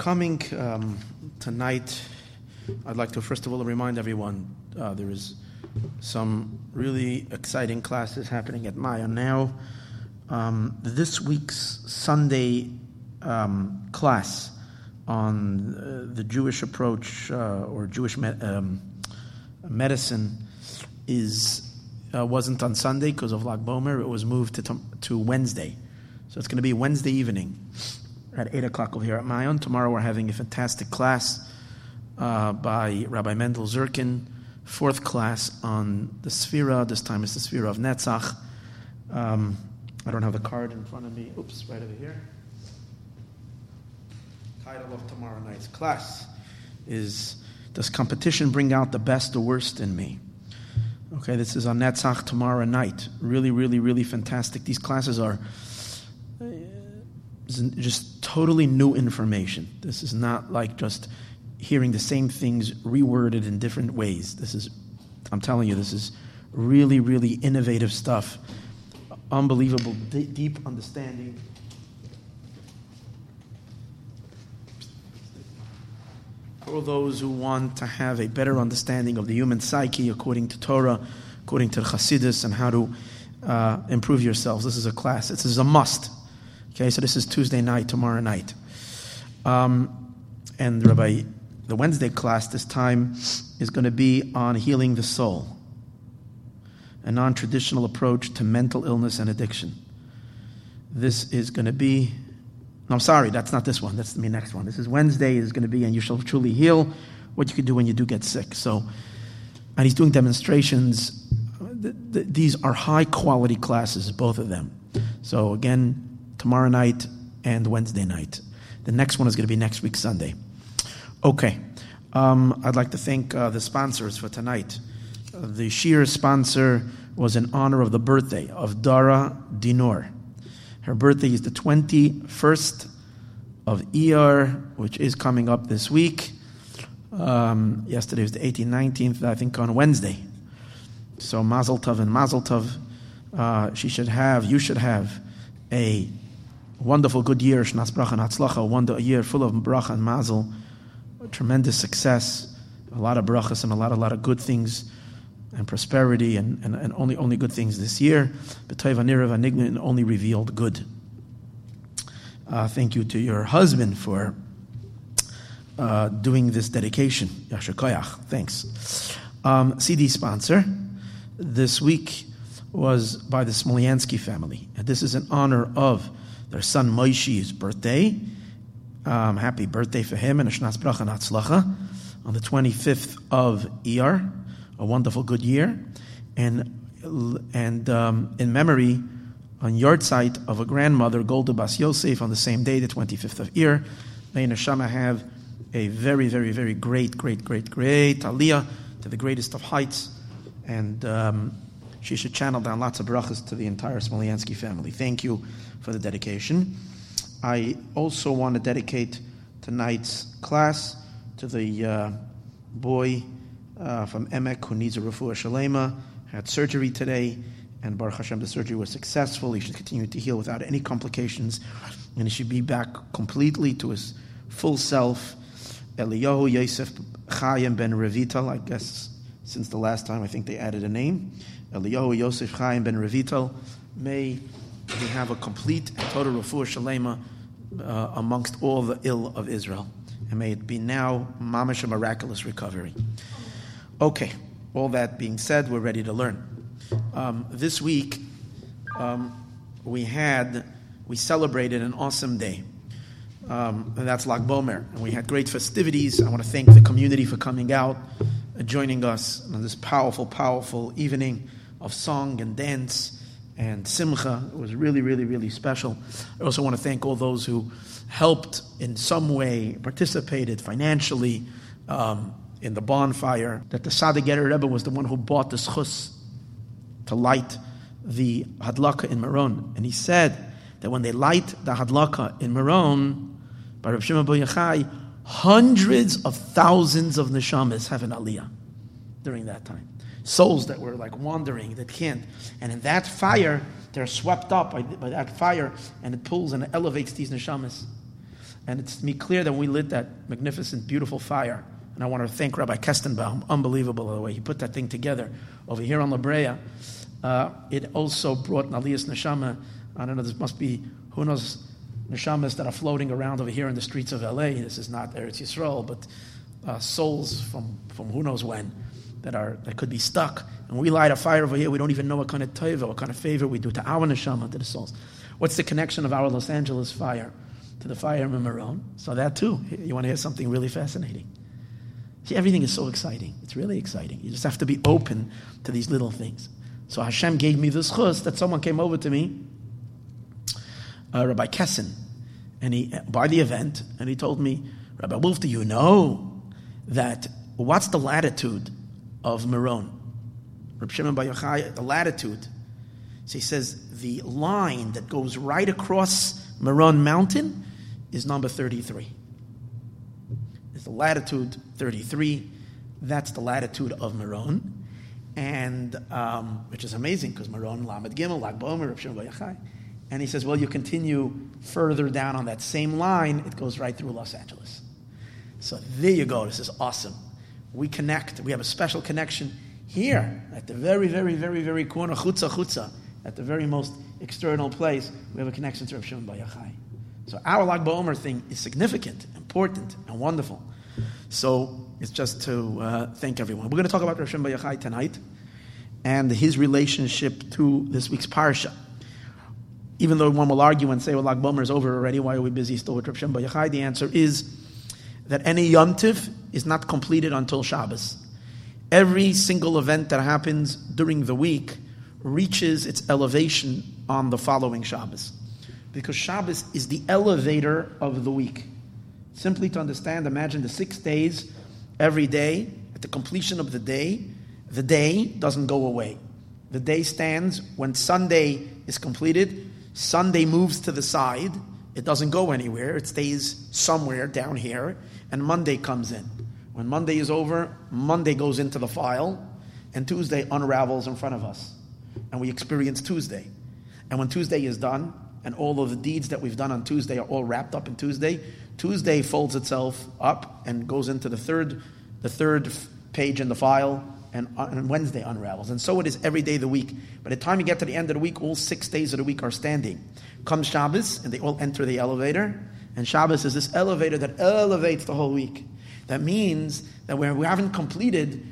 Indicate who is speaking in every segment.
Speaker 1: coming. Um, tonight, I'd like to first of all remind everyone uh, there is some really exciting classes happening at Maya now. Um, this week's Sunday um, class on uh, the Jewish approach uh, or Jewish me- um, medicine is uh, wasn't on Sunday because of Lag B'Omer. It was moved to, tom- to Wednesday, so it's going to be Wednesday evening at 8 o'clock over here at Mayon. Tomorrow we're having a fantastic class uh, by Rabbi Mendel Zirkin, fourth class on the Sphira. This time it's the Sphira of Netzach. Um, I don't have the card in front of me. Oops, right over here. Title of tomorrow night's class is Does Competition Bring Out the Best or Worst in Me? Okay, this is on Netzach tomorrow night. Really, really, really fantastic. These classes are is just totally new information. This is not like just hearing the same things reworded in different ways. This is, I'm telling you, this is really, really innovative stuff. Unbelievable, d- deep understanding. For those who want to have a better understanding of the human psyche according to Torah, according to Chassidus, and how to uh, improve yourselves, this is a class. This is a must. Okay, so this is Tuesday night, tomorrow night. Um, and Rabbi, the Wednesday class this time is going to be on healing the soul, a non traditional approach to mental illness and addiction. This is going to be, no, I'm sorry, that's not this one. That's the next one. This is Wednesday, is going to be, and you shall truly heal what you can do when you do get sick. So, and he's doing demonstrations. Th- th- These are high quality classes, both of them. So, again, tomorrow night and Wednesday night. The next one is going to be next week, Sunday. Okay. Um, I'd like to thank uh, the sponsors for tonight. Uh, the Shiur sponsor was in honor of the birthday of Dara Dinor. Her birthday is the 21st of Iyar, which is coming up this week. Um, yesterday was the 18th, 19th, I think on Wednesday. So Mazel Tov and Mazel Tov. Uh, she should have, you should have a wonderful good year, Shnas Bracha and Hatzlacha, a year full of bracha and mazel, tremendous success, a lot of brachas and a lot, a lot of good things and prosperity and, and, and only, only good things this year. B'toiv anirav anigna and only revealed good. Uh, thank you to your husband for uh, doing this dedication. Yasher koyach. Thanks. Um, CD sponsor this week was by the Smolyansky family. This is in honor of their son Moishi's birthday. Um, happy birthday for him and a Bracha and Hatzlacha on the 25th of Iyar, a wonderful good year. And, and um, in memory, on yahrzeit of a grandmother, Golda Bas Yosef, on the same day, the 25th of Iyar, may Neshama have a very, very, very great, great, great, great aliyah to the greatest of heights. And um, she should channel down lots of brachas to the entire Smolyansky family. Thank you for the dedication. I also want to dedicate tonight's class to the uh, boy uh, from Emek who needs a refuah shalema, had surgery today, and Baruch Hashem, the surgery was successful. He should continue to heal without any complications, and he should be back completely to his full self. Eliyahu Yosef Chaim ben Revital, I guess since the last time I think they added a name. Eliyahu Yosef Chaim ben Revital, may he have a complete and total refuah shalema uh, amongst all the ill of Israel. And may it be now mamish a miraculous recovery. Okay, all that being said, we're ready to learn. Um, this week, um, we had, we celebrated an awesome day. Um, and that's Lag B'Omer. And we had great festivities. I want to thank the community for coming out joining us on this powerful, powerful evening of song and dance and simcha. It was really, really, really special. I also want to thank all those who helped in some way, participated financially um, in the bonfire. That the Sadigetter Rebbe was the one who bought the schus to light the hadlaka in Meron. And he said that when they light the hadlaka in Meron, by Rav Shimon Yochai, hundreds of thousands of neshamas have an aliyah during that time. Souls that were like wandering, that can't. And in that fire, they're swept up by, by that fire, and it pulls and it elevates these neshamas. And it's to me clear that we lit that magnificent, beautiful fire. And I want to thank Rabbi Kestenbaum, unbelievable the way he put that thing together over here on La Brea. Uh, it also brought an aliyah's neshama. I don't know, this must be, who knows, neshamas that are floating around over here in the streets of LA. This is not Eretz Yisrael, but uh, souls from, from who knows when that are that could be stuck. And we light a fire over here, we don't even know what kind of teva, what kind of favor we do to our neshama, to the souls. What's the connection of our Los Angeles fire to the fire in Meron? So that too, you want to hear something really fascinating. See, everything is so exciting. It's really exciting. You just have to be open to these little things. So Hashem gave me this chus that someone came over to me uh, Rabbi Kessin, and he by the event, and he told me, Rabbi Wolf, do you know that what's the latitude of Meron? Rabbi Shimon Bar Yochai, the latitude. So he says the line that goes right across Meron Mountain is number 33. It's the latitude 33. That's the latitude of Meron, and um, which is amazing because Meron, Lamed Gimel, Lag B'Omer, Rabbi Shimon Bar. And he says, well, you continue further down on that same line, it goes right through Los Angeles. So there you go. This is awesome. We connect. We have a special connection here at the very, very, very, very corner, chutza, chutza, at the very most external place. We have a connection to Rav Shimon Bar Yochai. So our Lag BaOmer thing is significant, important, and wonderful. So it's just to uh, thank everyone. We're going to talk about Rav Shimon Bar Yochai tonight and his relationship to this week's parsha even though one will argue and say, well, Lag B'Omer is over already, why are we busy still with Rav Shem? The answer is that any yontiv is not completed until Shabbos. Every single event that happens during the week reaches its elevation on the following Shabbos. Because Shabbos is the elevator of the week. Simply to understand, imagine the six days, every day, at the completion of the day, the day doesn't go away. The day stands when Sunday is completed, Sunday moves to the side. It doesn't go anywhere. It stays somewhere down here. And Monday comes in. When Monday is over, Monday goes into the file, and Tuesday unravels in front of us. And we experience Tuesday. And when Tuesday is done, and all of the deeds that we've done on Tuesday are all wrapped up in Tuesday, Tuesday folds itself up and goes into the third, the third page in the file, and, uh, and Wednesday unravels. And so it is every day of the week. By the time you get to the end of the week, all six days of the week are standing. Comes Shabbos, and they all enter the elevator. And Shabbos is this elevator that elevates the whole week. That means that we haven't completed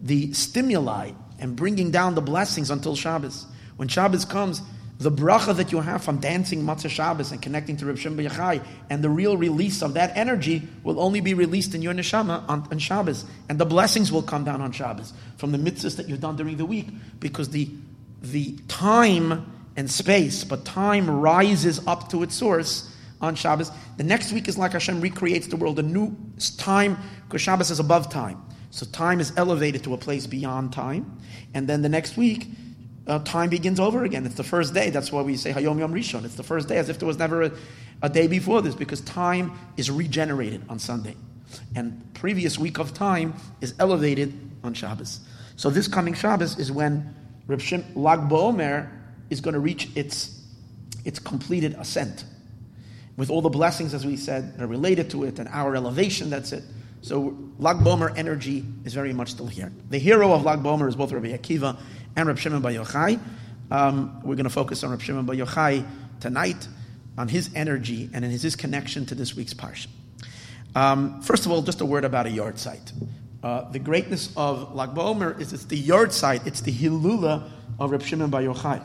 Speaker 1: the stimuli and bringing down the blessings until Shabbos. When Shabbos comes, the bracha that you have from dancing Motzei Shabbos and connecting to Reb Shem Yochai, and the real release of that energy will only be released in your neshama on, on Shabbos, and the blessings will come down on Shabbos from the mitzvahs that you've done during the week, because the the time and space, but time rises up to its source on Shabbos. The next week is like Hashem recreates the world, a new time, because Shabbos is above time. So time is elevated to a place beyond time. And then the next week, uh, time begins over again. It's the first day. That's why we say Hayom Yom Rishon. It's the first day, as if there was never a, a day before this, because time is regenerated on Sunday, and previous week of time is elevated on Shabbos. So this coming Shabbos is when Reb Shem Lag BaOmer is going to reach its its completed ascent, with all the blessings, as we said, that are related to it, and our elevation. That's it. So Lag BaOmer energy is very much still here. The hero of Lag BaOmer is both Rabbi Akiva and Reb Shimon Bar Yochai. Um, we're going to focus on Reb Shimon Bar Yochai tonight, on his energy and in his, connection to this week's parsha. Um, first of all, just a word about a yahrzeit. Uh, the greatness of Lag BaOmer is it's the yahrzeit, it's the hilula of Reb Shimon Bar Yochai,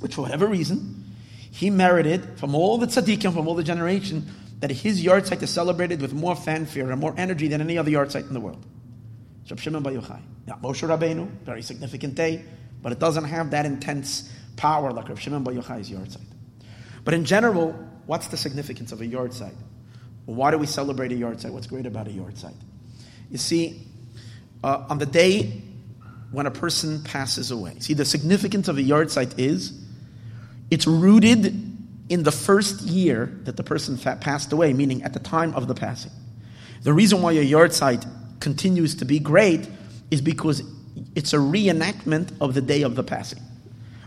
Speaker 1: which for whatever reason, he merited from all the tzaddikim, from all the generation, that his yahrzeit is celebrated with more fanfare and more energy than any other yahrzeit in the world. Reb Shimon Bar Yochai. Now, Moshe Rabbeinu, very significant day, but it doesn't have that intense power like Reb Shimon Bar Yochai's yahrzeit. But in general, what's the significance of a yahrzeit? Why do we celebrate a yahrzeit? What's great about a yahrzeit? You see, uh, on the day when a person passes away, see, the significance of a yahrzeit is it's rooted in the first year that the person passed away, meaning at the time of the passing. The reason why a yahrzeit continues to be great is because it's a reenactment of the day of the passing.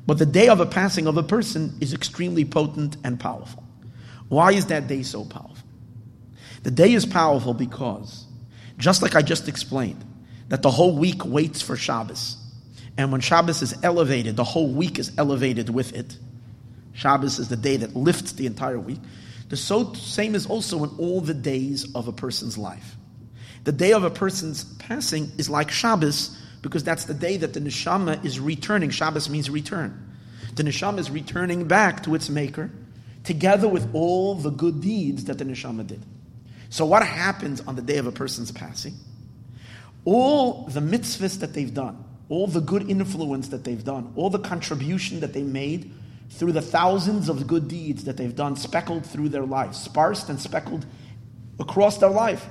Speaker 1: But the day of the passing of a person is extremely potent and powerful. Why is that day so powerful? The day is powerful because, just like I just explained, that the whole week waits for Shabbos. And when Shabbos is elevated, the whole week is elevated with it. Shabbos is the day that lifts the entire week. The same is also in all the days of a person's life. The day of a person's passing is like Shabbos because that's the day that the neshama is returning. Shabbos means return. The neshama is returning back to its maker together with all the good deeds that the neshama did. So, what happens on the day of a person's passing? All the mitzvahs that they've done, all the good influence that they've done, all the contribution that they made through the thousands of good deeds that they've done, speckled through their life, sparsed and speckled across their life,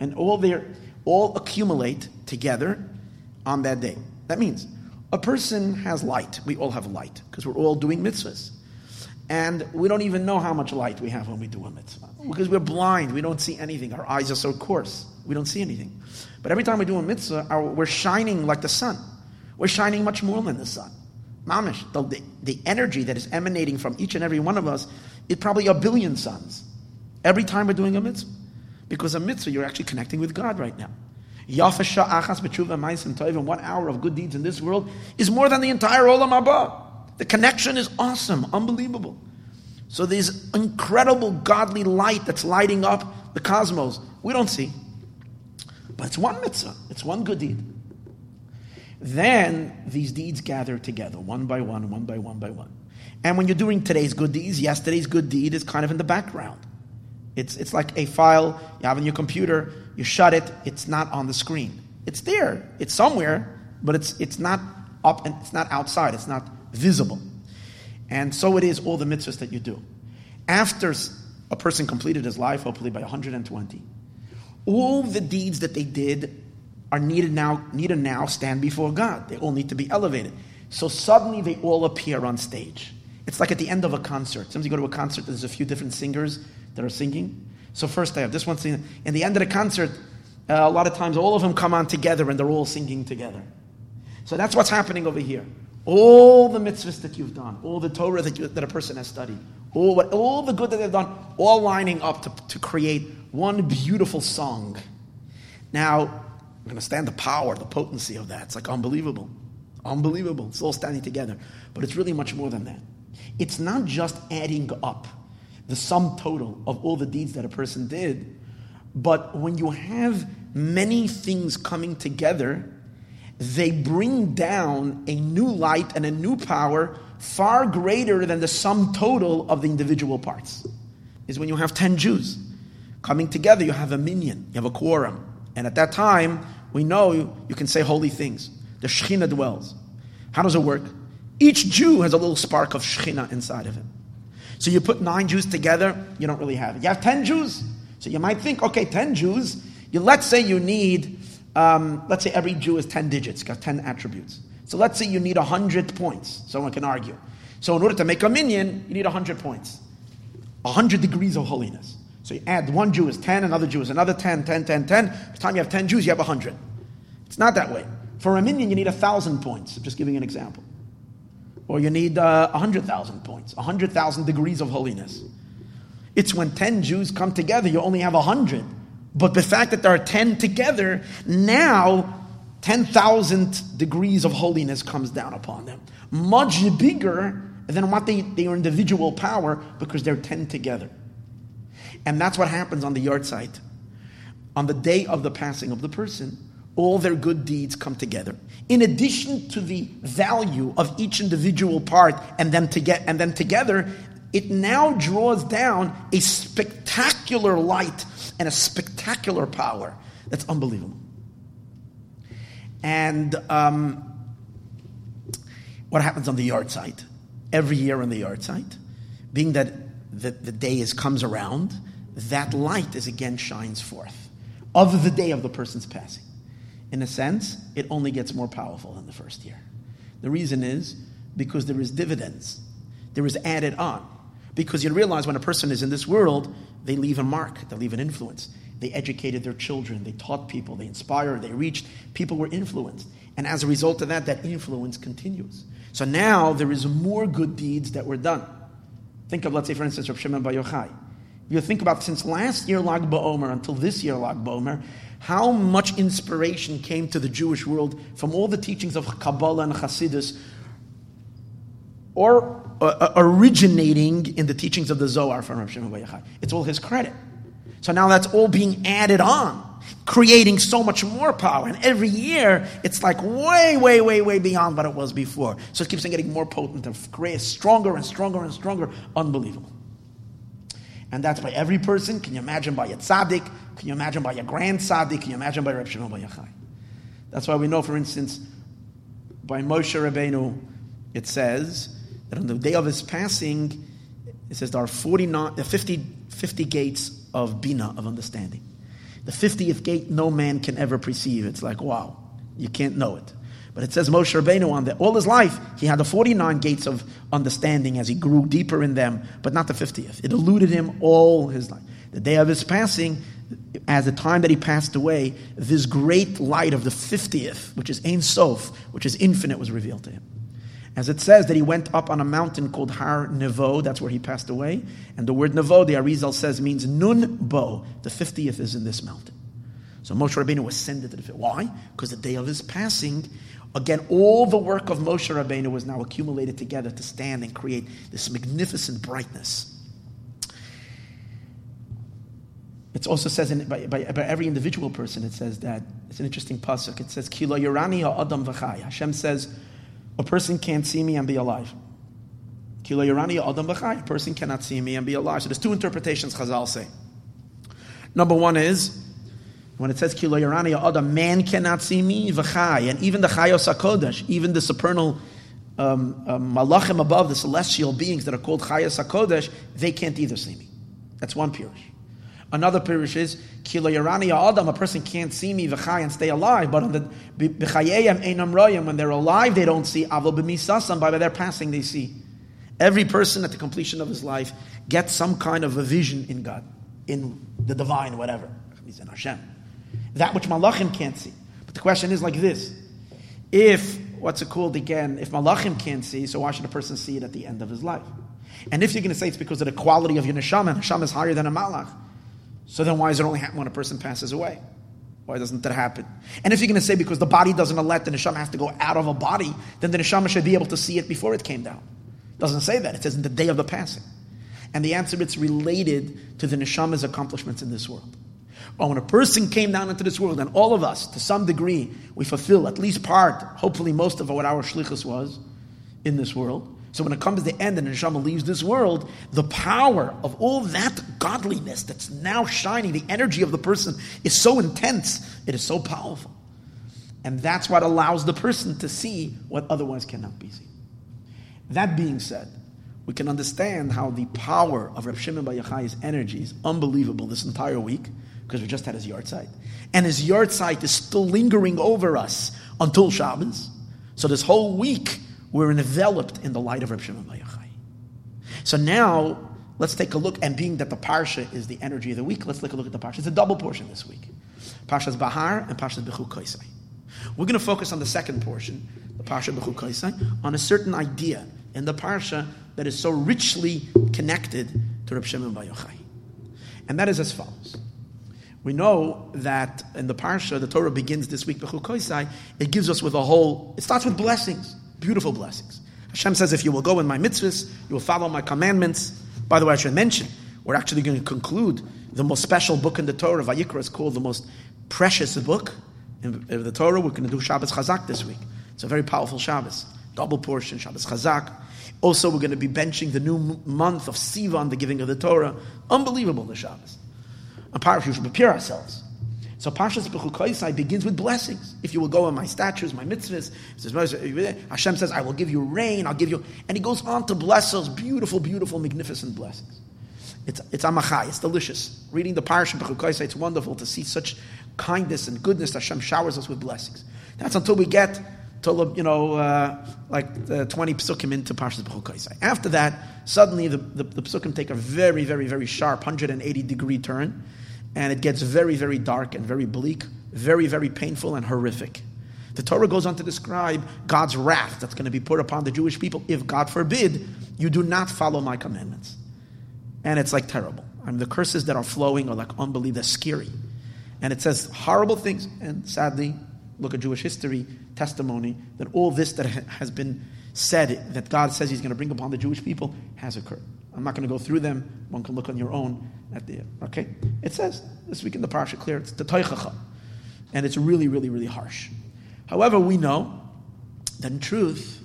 Speaker 1: and all their all accumulate together on that day. That means a person has light. We all have light because we're all doing mitzvahs. And we don't even know how much light we have when we do a mitzvah because we're blind. We don't see anything. Our eyes are so coarse. We don't see anything. But every time we do a mitzvah, our, we're shining like the sun. We're shining much more than the sun. Mamish, the, the energy that is emanating from each and every one of us is probably a billion suns. Every time we're doing a mitzvah. Because a mitzvah, you're actually connecting with God right now. Yafasha achas b'tshuva ma'asim toivim, one hour of good deeds in this world is more than the entire olam haba. The connection is awesome, unbelievable. So there's incredible godly light that's lighting up the cosmos. We don't see. But it's one mitzvah, it's one good deed. Then these deeds gather together, one by one, one by one by one. And when you're doing today's good deeds, yesterday's good deed is kind of in the background. It's, it's like a file you have on your computer, you shut it, it's not on the screen. It's there, it's somewhere, but it's, it's not up and it's not outside, it's not visible. And so it is all the mitzvahs that you do. After a person completed his life, hopefully by 120, all the deeds that they did are needed now, need to now stand before God. They all need to be elevated. So suddenly they all appear on stage. It's like at the end of a concert. Sometimes you go to a concert, there's a few different singers that are singing. So first I have this one singing. In the end of the concert, uh, a lot of times all of them come on together and they're all singing together. So that's what's happening over here. All the mitzvahs that you've done, all the Torah that, you, that a person has studied, all, what, all the good that they've done, all lining up to, to create one beautiful song. Now, I'm going to stand the power, the potency of that. It's like unbelievable. Unbelievable. It's all standing together. But it's really much more than that. It's not just adding up the sum total of all the deeds that a person did, but when you have many things coming together, they bring down a new light and a new power far greater than the sum total of the individual parts. Is when you have 10 Jews coming together, you have a minyan, you have a quorum. And at that time, we know you, you can say holy things. The Shekhinah dwells. How does it work? Each Jew has a little spark of Shekhinah inside of him. So you put nine Jews together, you don't really have it. You have 10 Jews. So you might think, okay, 10 Jews, you, let's say you need, um, let's say every Jew is 10 digits, got 10 attributes. So let's say you need 100 points. Someone can argue. So in order to make a minyan, you need 100 points. 100 degrees of holiness. So you add one Jew is 10, another Jew is another 10, 10, 10, 10. By the time you have 10 Jews, you have 100. It's not that way. For a minyan, you need a 1,000 points. I'm just giving an example. Or you need uh, 100,000 points, 100,000 degrees of holiness. It's when 10 Jews come together, you only have 100. But the fact that there are 10 together, now 10,000 degrees of holiness comes down upon them. Much bigger than what they, their individual power because they're 10 together. And that's what happens on the yahrzeit. On the day of the passing of the person, all their good deeds come together. In addition to the value of each individual part and then to get and then together, it now draws down a spectacular light and a spectacular power that's unbelievable. And um, what happens on the yahrzeit? Every year on the yahrzeit, being that the, the day is, comes around, that light is again shines forth of the day of the person's passing. In a sense, it only gets more powerful in the first year. The reason is because there is dividends, there is added on. Because you realize when a person is in this world, they leave a mark, they leave an influence. They educated their children, they taught people, they inspired, they reached, people were influenced. And as a result of that, that influence continues. So now there is more good deeds that were done. Think of, let's say, for instance, Rav Shimon Bar Yochai. You think about since last year Lag BaOmer until this year Lag BaOmer, how much inspiration came to the Jewish world from all the teachings of Kabbalah and Hasidus, or uh, originating in the teachings of the Zohar from Rav Shimon Yochai. It's all his credit. So now that's all being added on, creating so much more power. And every year, it's like way, way, way, way beyond what it was before. So it keeps on getting more potent and creates stronger and stronger and stronger. Unbelievable. And that's by every person. Can you imagine by a tzaddik? Can you imagine by a grand tzaddik? Can you imagine by Reb Shimon Yochai? That's why we know, for instance, by Moshe Rabbeinu, it says that on the day of his passing, it says there are 49, 50, 50 gates of bina, of understanding. The 50th gate no man can ever perceive. It's like, wow, you can't know it. But it says Moshe Rabbeinu on that all his life he had the 49 gates of understanding as he grew deeper in them, but not the 50th. It eluded him all his life. The day of his passing, as the time that he passed away, this great light of the 50th, which is Ein Sof, which is infinite, was revealed to him. As it says that he went up on a mountain called Har Nevo, that's where he passed away. And the word Nevo, the Arizal says, means Nun Bo. The 50th is in this mountain. So Moshe Rabbeinu ascended to the 50th. Why? Because the day of his passing, again, all the work of Moshe Rabbeinu was now accumulated together to stand and create this magnificent brightness. It also says in, by, by, by, every individual person, it says that, it's an interesting pasuk. It says, Kilo Yorani Adam V'chai. Hashem says, a person can't see me and be alive. Kilo yorani adam v'chai. A person cannot see me and be alive. So there's two interpretations Chazal say. Number one is, when it says Kilo Yarani Adam, man cannot see me, v'chai, and even the Chayos HaKodesh, even the supernal um, um, malachim above, the celestial beings that are called Chayos HaKodesh, they can't either see me. That's one pirush. Another pirish is kilo yarani adam. A person can't see me v'chay and stay alive, but on the b'chayeyem einam royim. When they're alive, they don't see. Avol b'misasam. By their passing, they see. Every person at the completion of his life gets some kind of a vision in God, in the divine, whatever. He's in Hashem. That which malachim can't see. But the question is like this: If what's it called again? If malachim can't see, so why should a person see it at the end of his life? And if you're going to say it's because of the quality of your neshama, neshama is higher than a malach. So then why does it only happen when a person passes away? Why doesn't that happen? And if you're going to say because the body doesn't let the neshama has to go out of a body, then the neshama should be able to see it before it came down. It doesn't say that. It says in the day of the passing. And the answer it's related to the neshama's accomplishments in this world. Or when a person came down into this world, and all of us, to some degree, we fulfill at least part, hopefully most of what our shlichus was in this world, so when it comes to the end and neshama leaves this world, the power of all that godliness that's now shining, the energy of the person is so intense, it is so powerful. And that's what allows the person to see what otherwise cannot be seen. That being said, we can understand how the power of Reb Shimon Bar Yochai's energy is unbelievable this entire week, because we just had his yahrzeit. And his yahrzeit is still lingering over us until Shabbos. So this whole week, we're enveloped in the light of Reb Shimon Bar Yochai. So now, let's take a look, and being that the Parsha is the energy of the week, let's take a look at the Parsha. It's a double portion this week. Parshas Bahar and Parshas Bechukoisai. We're going to focus on the second portion, the Parsha Bechukoisai, on a certain idea in the Parsha that is so richly connected to Reb Shimon Bar Yochai. And that is as follows. We know that in the Parsha, the Torah begins this week, Bechukoisai, it gives us with a whole, it starts with blessings. Beautiful blessings. Hashem says, if you will go in my mitzvahs, you will follow my commandments. By the way, I should mention, we're actually going to conclude the most special book in the Torah. Vayikra is called the most precious book in the Torah. We're going to do Shabbos Chazak this week. It's a very powerful Shabbos. Double portion, Shabbos Chazak. Also, we're going to be benching the new month of Sivan, the giving of the Torah. Unbelievable, the Shabbos. A Parashah, we should prepare ourselves. So Parshas Bechukoisai begins with blessings. If you will go on my statues, my mitzvahs, Hashem says, I will give you rain, I'll give you... And he goes on to bless those beautiful, beautiful, magnificent blessings. It's, it's amachai, it's delicious. Reading the Parashas Bechukoisai, it's wonderful to see such kindness and goodness Hashem showers us with blessings. That's until we get to, you know, uh, like uh, 20 psukim into Parshas Bechukoisai. After that, suddenly the, the, the psukim take a very, very, very sharp 180 degree turn and it gets very, very dark and very bleak, very, very painful and horrific. The Torah goes on to describe God's wrath that's going to be put upon the Jewish people if, God forbid, you do not follow my commandments. And it's like terrible. I mean, the curses that are flowing are like unbelievable, scary. And it says horrible things. And sadly, look at Jewish history, testimony, that all this that has been said, that God says He's going to bring upon the Jewish people, has occurred. I'm not going to go through them. One can look on your own at the okay. It says this week in the parsha clear. It's the toichacha, and it's really, really, really harsh. However, we know that in truth,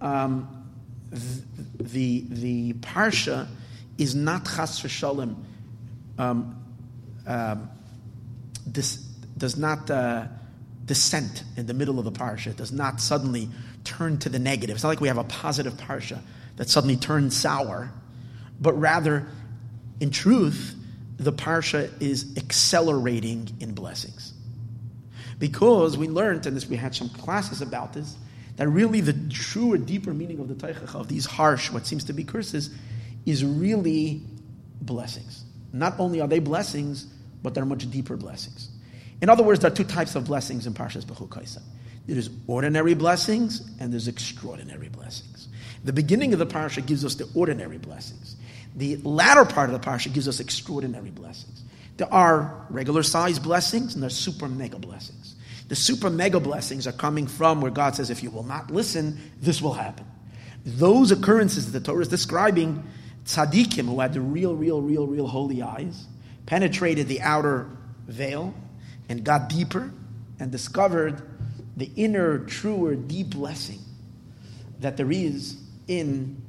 Speaker 1: um, the the parsha is not chas v'shalom. Um, um, this does not uh, in the middle of the parsha. It does not suddenly turn to the negative. It's not like we have a positive parsha that suddenly turns sour, but rather in truth, the parsha is accelerating in blessings. Because we learned, and this, we had some classes about this, that really the true truer, deeper meaning of the teichach, of these harsh, what seems to be curses, is really blessings. Not only are they blessings, but they're much deeper blessings. In other words, there are two types of blessings in Parshas Bechukoisa. There's ordinary blessings and there's extraordinary blessings. The beginning of the parsha gives us the ordinary blessings. The latter part of the parsha gives us extraordinary blessings. There are regular sized blessings and there's super mega blessings. The super mega blessings are coming from where God says, if you will not listen, this will happen. Those occurrences that the Torah is describing, tzaddikim, who had the real, real, real, real holy eyes, penetrated the outer veil and got deeper and discovered the inner, truer, deep blessing that there is in,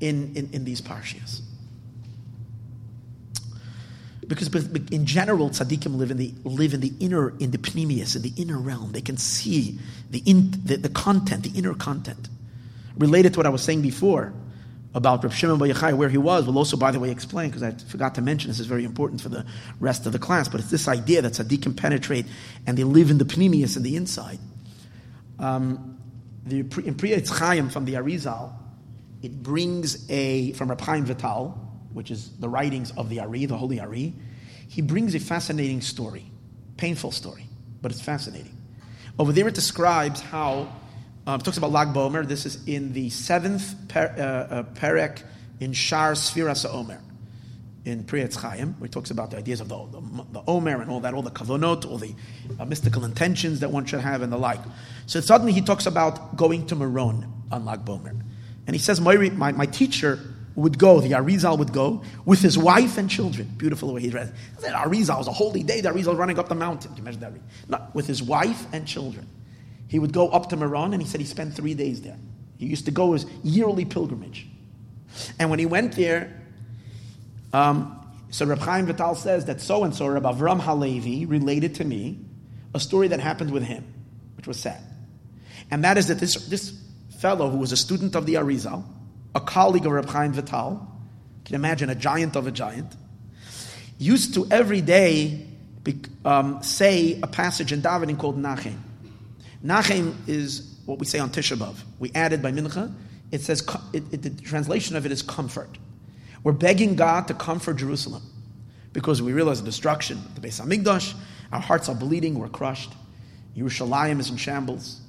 Speaker 1: in, in, in these parshias. Because in general, tzaddikim live in the live in the inner, in the pnimius, in the inner realm. They can see the, in, the, the content, the inner content. Related to what I was saying before about Rav Shimon Bar Yochai, where he was, will also, by the way, explain because I forgot to mention this is very important for the rest of the class. But it's this idea that tzaddikim penetrate and they live in the pnimius, in the inside. Um, the, in Priya Chaim from the Arizal, it brings a from Reb Chaim Vital which is the writings of the Ari, the Holy Ari, he brings a fascinating story, painful story, but it's fascinating. Over there, it describes how uh, it talks about Lag B'Omer. This is in the seventh per, uh, uh, perek in Shar Sfiras Omer in Pri Etz Chaim, where he talks about the ideas of the, the, the, Omer and all that, all the kavonot, all the uh, mystical intentions that one should have and the like. So suddenly he talks about going to Meron on Lag B'Omer. And he says, my, my, my teacher would go, the Arizal would go, with his wife and children. Beautiful way he. The Arizal was a holy day, the Arizal running up the mountain. Can you imagine that? No, with his wife and children. He would go up to Meron and he said he spent three days there. He used to go his yearly pilgrimage. And when he went there, um, so Reb Chaim Vital says that so and so, Reb Avram Halevi, related to me a story that happened with him, which was sad. And that is that this, this fellow who was a student of the Arizal, a colleague of Reb Chaim Vital, can you imagine a giant of a giant, used to every day um, say a passage in davening called Nachem. Nachem is what we say on Tisha B'av. We added by Mincha. It says it, it, the translation of it is comfort. We're begging God to comfort Jerusalem because we realize the destruction of the Beis Hamikdash. Our hearts are bleeding. We're crushed. Yerushalayim is in shambles.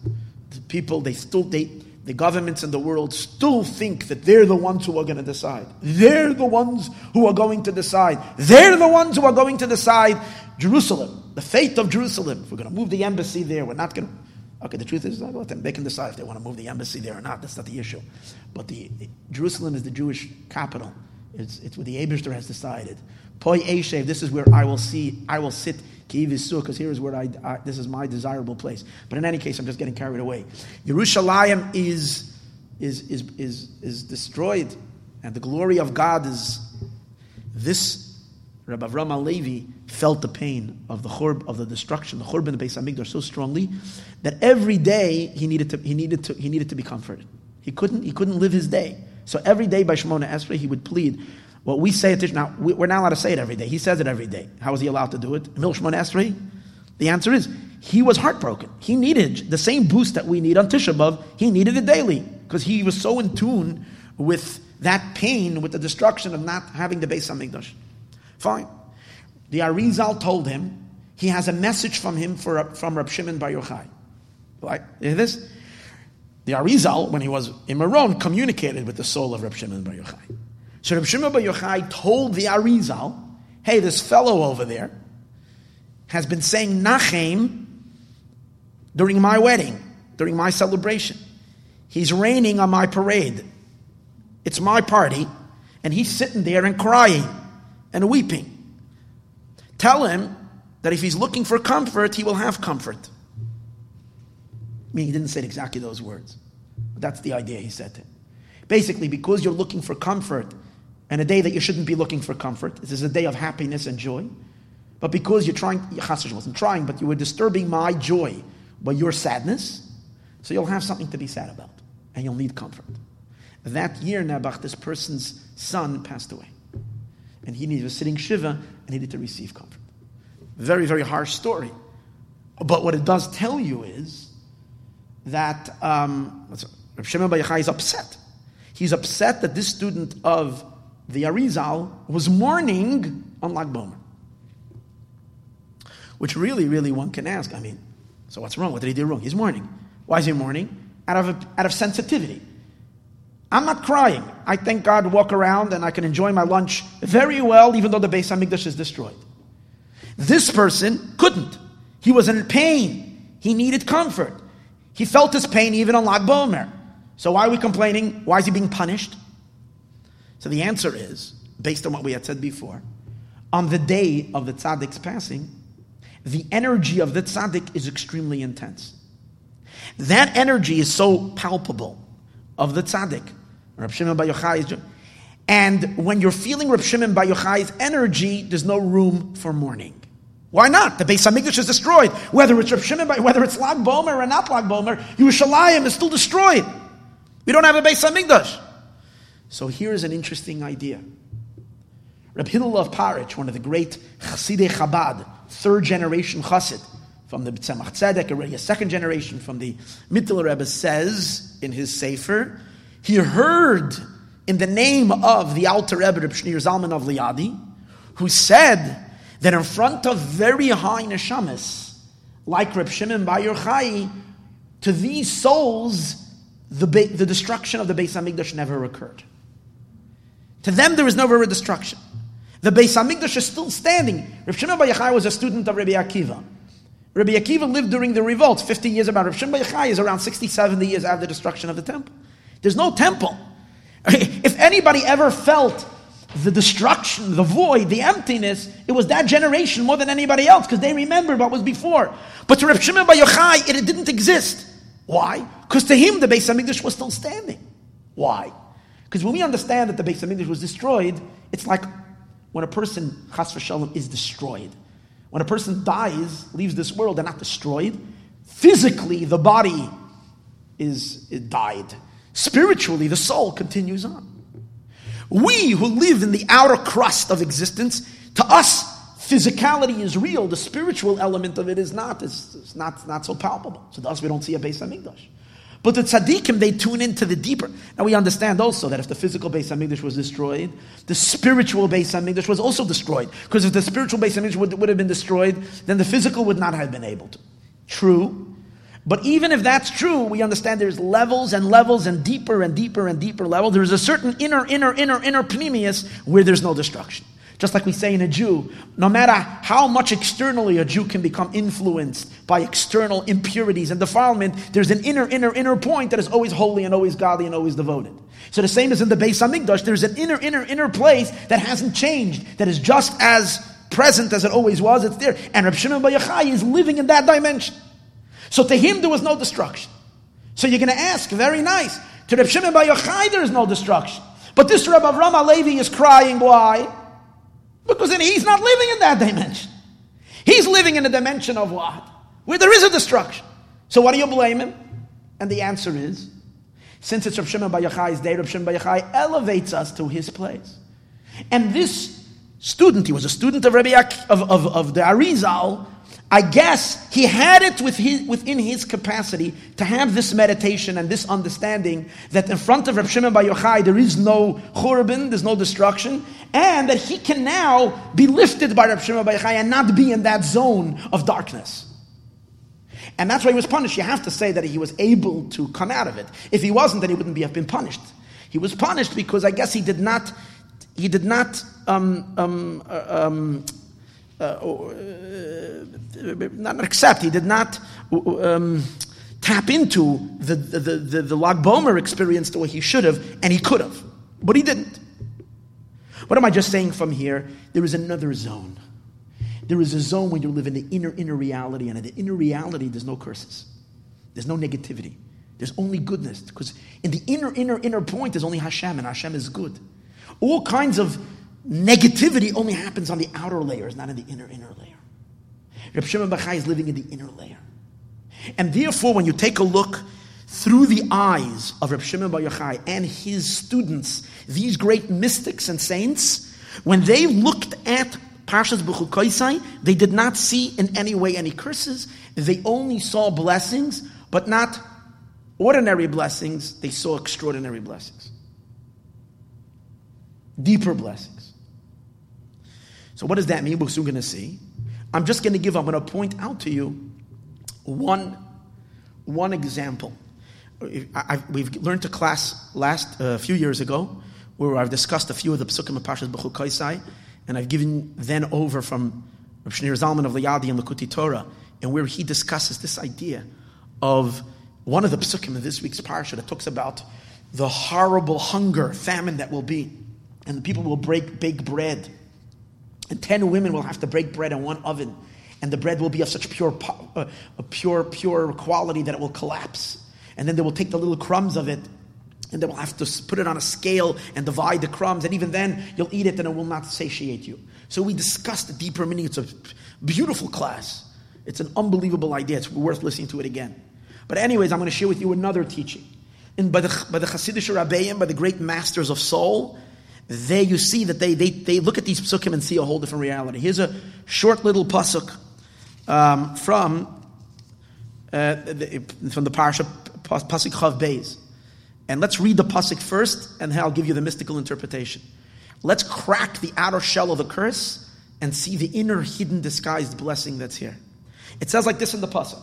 Speaker 1: The people they still they the governments in the world still think that they're the ones who are going to decide. They're the ones who are going to decide. They're the ones who are going to decide Jerusalem, the fate of Jerusalem. If we're going to move the embassy there, we're not going to. Okay, the truth is, let them. They can decide if they want to move the embassy there or not. That's not the issue. But the Jerusalem is the Jewish capital. It's, it's what the Abishter has decided. Poi Eshev, this is where I will see, I will sit because here is where I, I, this is my desirable place. But in any case, I'm just getting carried away. Yerushalayim is is, is, is, is destroyed and the glory of God is this Rabbi Avram Levi felt the pain of the churb, of the destruction, the churban of Beis Hamikdash so strongly that every day he needed to, he needed to, he needed to be comforted. He couldn't, he couldn't live his day. So every day by Shemona Esrei, he would plead. What we say at Tish, now we're not allowed to say it every day. He says it every day. How is he allowed to do it? Mil Shemona Esrei? The answer is he was heartbroken. He needed the same boost that we need on Tisha B'av. He needed it daily because he was so in tune with that pain, with the destruction of not having the Beis Hamikdash. Fine. The Arizal told him he has a message from him for, from Rab Shimon Bar Yochai. Like, hear this? The Arizal, when he was in Meron, communicated with the soul of Rab Shimon Bar Yochai. So Rab Shimon Bar Yochai told the Arizal, hey, this fellow over there has been saying Nachem during my wedding, during my celebration. He's raining on my parade. It's my party, and he's sitting there and crying and weeping. Tell him that if he's looking for comfort, he will have comfort. I mean, he didn't say exactly those words, but that's the idea he said to him. Basically, because you're looking for comfort, and a day that you shouldn't be looking for comfort, this is a day of happiness and joy, but because you're trying, Chassid wasn't trying, but you were disturbing my joy by your sadness, so you'll have something to be sad about, and you'll need comfort. That year, Nabach, this person's son passed away and he was sitting Shiva and he needed to receive comfort. Very, very harsh story. But what it does tell you is that um, Rav Shimon Bar Yochai is upset. He's upset that this student of the Arizal was mourning on Lag B'Omer. Which really, really one can ask. I mean, so what's wrong? What did he do wrong? He's mourning. Why is he mourning? Out of, out of sensitivity. I'm not crying. I thank God walk around and I can enjoy my lunch very well, even though the Beis Hamikdash is destroyed. This person couldn't. He was in pain. He needed comfort. He felt his pain even on Lag B'Omer. So why are we complaining? Why is he being punished? So the answer is, based on what we had said before, on the day of the tzaddik's passing, the energy of the tzaddik is extremely intense. That energy is so palpable of the tzaddik. Rab Shimon Bar Yochai is. And when you're feeling Rab Shimon Bar Yochai's energy, there's no room for mourning. Why not? The Beis Hamikdash is destroyed. Whether it's Rab Shimon, whether it's Lag B'Omer or not Lag B'Omer, Yerushalayim is still destroyed. We don't have a Beis Hamikdash. So here's an interesting idea. Rab Hillel of Paritch, one of the great Chassidei Chabad, third generation Chassid, from the Tzemach Tzedek, already a second generation from the Mittler Rebbe, says in his Sefer he heard in the name of the Alter Rebbe, Reb Shneur Zalman of Liadi, who said that in front of very high neshamas, like Reb Shimon Bar Yochai, to these souls, the, the destruction of the Beis Hamikdash never occurred. To them, there was never a destruction. The Beis Hamikdash is still standing. Reb Shimon Bar Yochai was a student of Rabbi Akiva. Rabbi Akiva lived during the revolt, 50 years about. Reb Shimon Bar Yochai is around 60, 70 years after the destruction of the temple. There's no temple. If anybody ever felt the destruction, the void, the emptiness, it was that generation more than anybody else because they remembered what was before. But to Reb Shimon Bar Yochai, it, it didn't exist. Why? Because to him, the Beis Hamikdash was still standing. Why? Because when we understand that the Beis Hamikdash was destroyed, it's like when a person, chas v'shalom, is destroyed. When a person dies, leaves this world, they're not destroyed. Physically, the body is died. Spiritually, the soul continues on. We who live in the outer crust of existence, to us, physicality is real. The spiritual element of it is not. It's, it's not, not so palpable. So thus we don't see a Beis Hamikdash. But the tzaddikim, they tune into the deeper. Now we understand also that if the physical Beis Hamikdash was destroyed, the spiritual Beis Hamikdash was also destroyed. Because if the spiritual Beis Hamikdash would, would have been destroyed, then the physical would not have been able to. True. But even if that's true, we understand there's levels and levels and deeper and deeper and deeper level. There is a certain inner, inner, inner, inner pnimius where there's no destruction. Just like we say in a Jew, no matter how much externally a Jew can become influenced by external impurities and defilement, there's an inner, inner, inner point that is always holy and always godly and always devoted. So the same as in the Beis Hamikdash, there's an inner, inner, inner place that hasn't changed, that is just as present as it always was. It's there, and Reb Shimon Bar Yochai is living in that dimension. So to him, there was no destruction. So you're going to ask, very nice. To Reb Shimon Bar Yochai, there is no destruction. But this Reb Avram HaLevi is crying. Why? Because he's not living in that dimension. He's living in a dimension of what? Where there is a destruction. So what do you blame him? And the answer is, since it's Reb Shimon Bar Yochai's day, Reb Shimon Bar Yochai elevates us to his place. And this student, he was a student of Rabbi of, of, of the Arizal, I guess he had it within his capacity to have this meditation and this understanding that in front of Reb Shimon Bar Yochai there is no churban, there's no destruction, and that he can now be lifted by Reb Shimon Bar Yochai and not be in that zone of darkness. And that's why he was punished. You have to say that he was able to come out of it. If he wasn't, then he wouldn't be, have been punished. He was punished because I guess he did not, he did not um, um, uh, um, Uh, oh, uh, not accept, he did not uh, um, tap into the, the, the, the Lag B'Omer experience the way he should have, and he could have, but he didn't. What am I just saying from here? There is another zone. There is a zone where you live in the inner, inner reality, and in the inner reality, there's no curses, there's no negativity, there's only goodness. Because in the inner, inner, inner point, there's only Hashem, and Hashem is good. All kinds of negativity only happens on the outer layers, not in the inner, inner layer. Reb Shimon Bar Yochai is living in the inner layer. And therefore, when you take a look through the eyes of Reb Shimon Bar Yochai and his students, these great mystics and saints, when they looked at Parshas Bechukoisai, they did not see in any way any curses. They only saw blessings, but not ordinary blessings. They saw extraordinary blessings, deeper blessings. So, what does that mean? We're soon going to see. I'm just going to give, I'm going to point out to you one, one example. I, we've learned a class last, a uh, few years ago where I've discussed a few of the psukim of Parshas Bechukoisai, and I've given then over from Rav Shneur Zalman of Liadi and Likkutei Torah, and where he discusses this idea of one of the psukim of this week's parsha that talks about the horrible hunger, famine that will be, and the people will break bake bread ten women will have to break bread in one oven, and the bread will be of such pure, uh, pure, pure quality that it will collapse. And then they will take the little crumbs of it, and they will have to put it on a scale and divide the crumbs. And even then, you'll eat it, and it will not satiate you. So we discussed the deeper meaning. It's a beautiful class. It's an unbelievable idea. It's worth listening to it again. But anyways, I'm going to share with you another teaching. And by the, by the Hasidic Rabbeim, by the great masters of soul, there you see that they, they, they look at these psukim and see a whole different reality. Here's a short little pasuk um, from, uh, the, from the parsha, pasuk Chav Beis. And let's read the pasuk first, and then I'll give you the mystical interpretation. Let's crack the outer shell of the curse and see the inner hidden disguised blessing that's here. It says like this in the pasuk.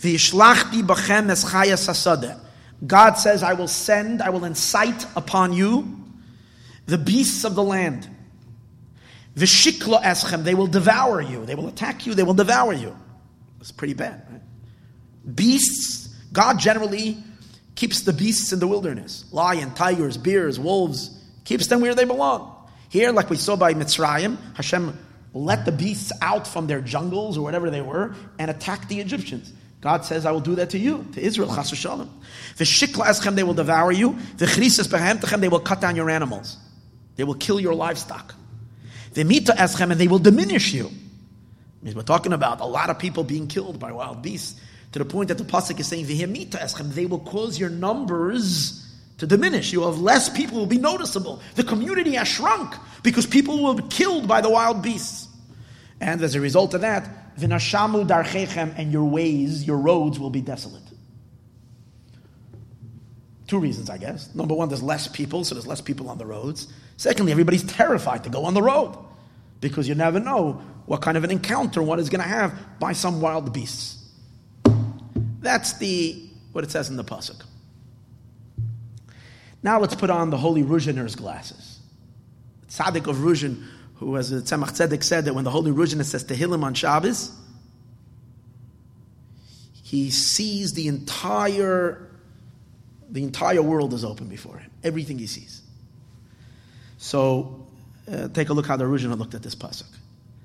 Speaker 1: V'yishlachti b'chem es God says, I will send, I will incite upon you the beasts of the land. Vishikla eschem, they will devour you. They will attack you, they will devour you. It's pretty bad, right? Beasts, God generally keeps the beasts in the wilderness. Lion, tigers, bears, wolves, keeps them where they belong. Here, like we saw by Mitzrayim, Hashem let the beasts out from their jungles or whatever they were and attack the Egyptians. God says, I will do that to you, to Israel, chas v'shalom. The shikla eschem, they will devour you. The chrisis behemtechem, they will cut down your animals. They will kill your livestock. They meet to eschem and they will diminish you. We're talking about a lot of people being killed by wild beasts to the point that the pasuk is saying eschem. They will cause your numbers to diminish. You will have less people will be noticeable. The community has shrunk because people will be killed by the wild beasts. And as a result of that, v'nashamu darchechem and your ways, your roads will be desolate. Two reasons, I guess. Number one, there's less people, so there's less people on the roads. Secondly, everybody's terrified to go on the road because you never know what kind of an encounter one is going to have by some wild beasts. That's the what it says in the pasuk. Now let's put on the holy Ruzhiner's glasses. Tzaddik of Ruzhin, who, as Tzemach Tzedek said, that when the holy Ruzhiner says Tehillim on Shabbos, he sees the entire the entire world is open before him. Everything he sees. So uh, take a look how the Ruzhiner looked at this pasuk.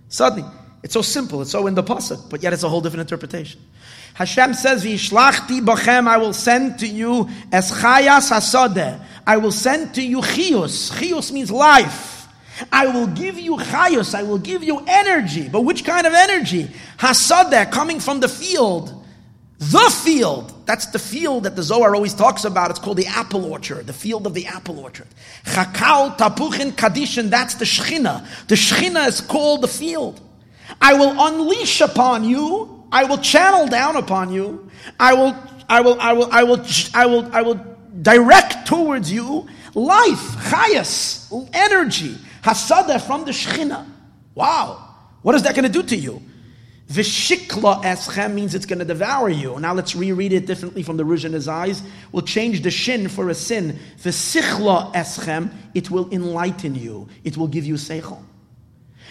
Speaker 1: Suddenly, It's so simple, it's so in the pasuk, but yet it's a whole different interpretation. Hashem says, "V'ishlachti bachem," I will send to you as chayas. I will send to you chius. Chius means life. I will give you chayus. I will give you energy. But which kind of energy? Hasodeh, coming from the field. The field. That's the field that the Zohar always talks about. It's called the apple orchard, the field of the apple orchard. Chakal, tapuchin, kadishin, that's the shechina. The shechina is called the field. I will unleash upon you. I will channel down upon you. I will, I will, I will, I will, I will, I will direct towards you life, chayas, energy, hasada from the shechina. Wow. What is that going to do to you? Vishikla eschem means it's going to devour you. Now let's reread it differently from the Ruj eyes. We'll change the shin for a sin. Visichla eschem, it will enlighten you. It will give you seichel.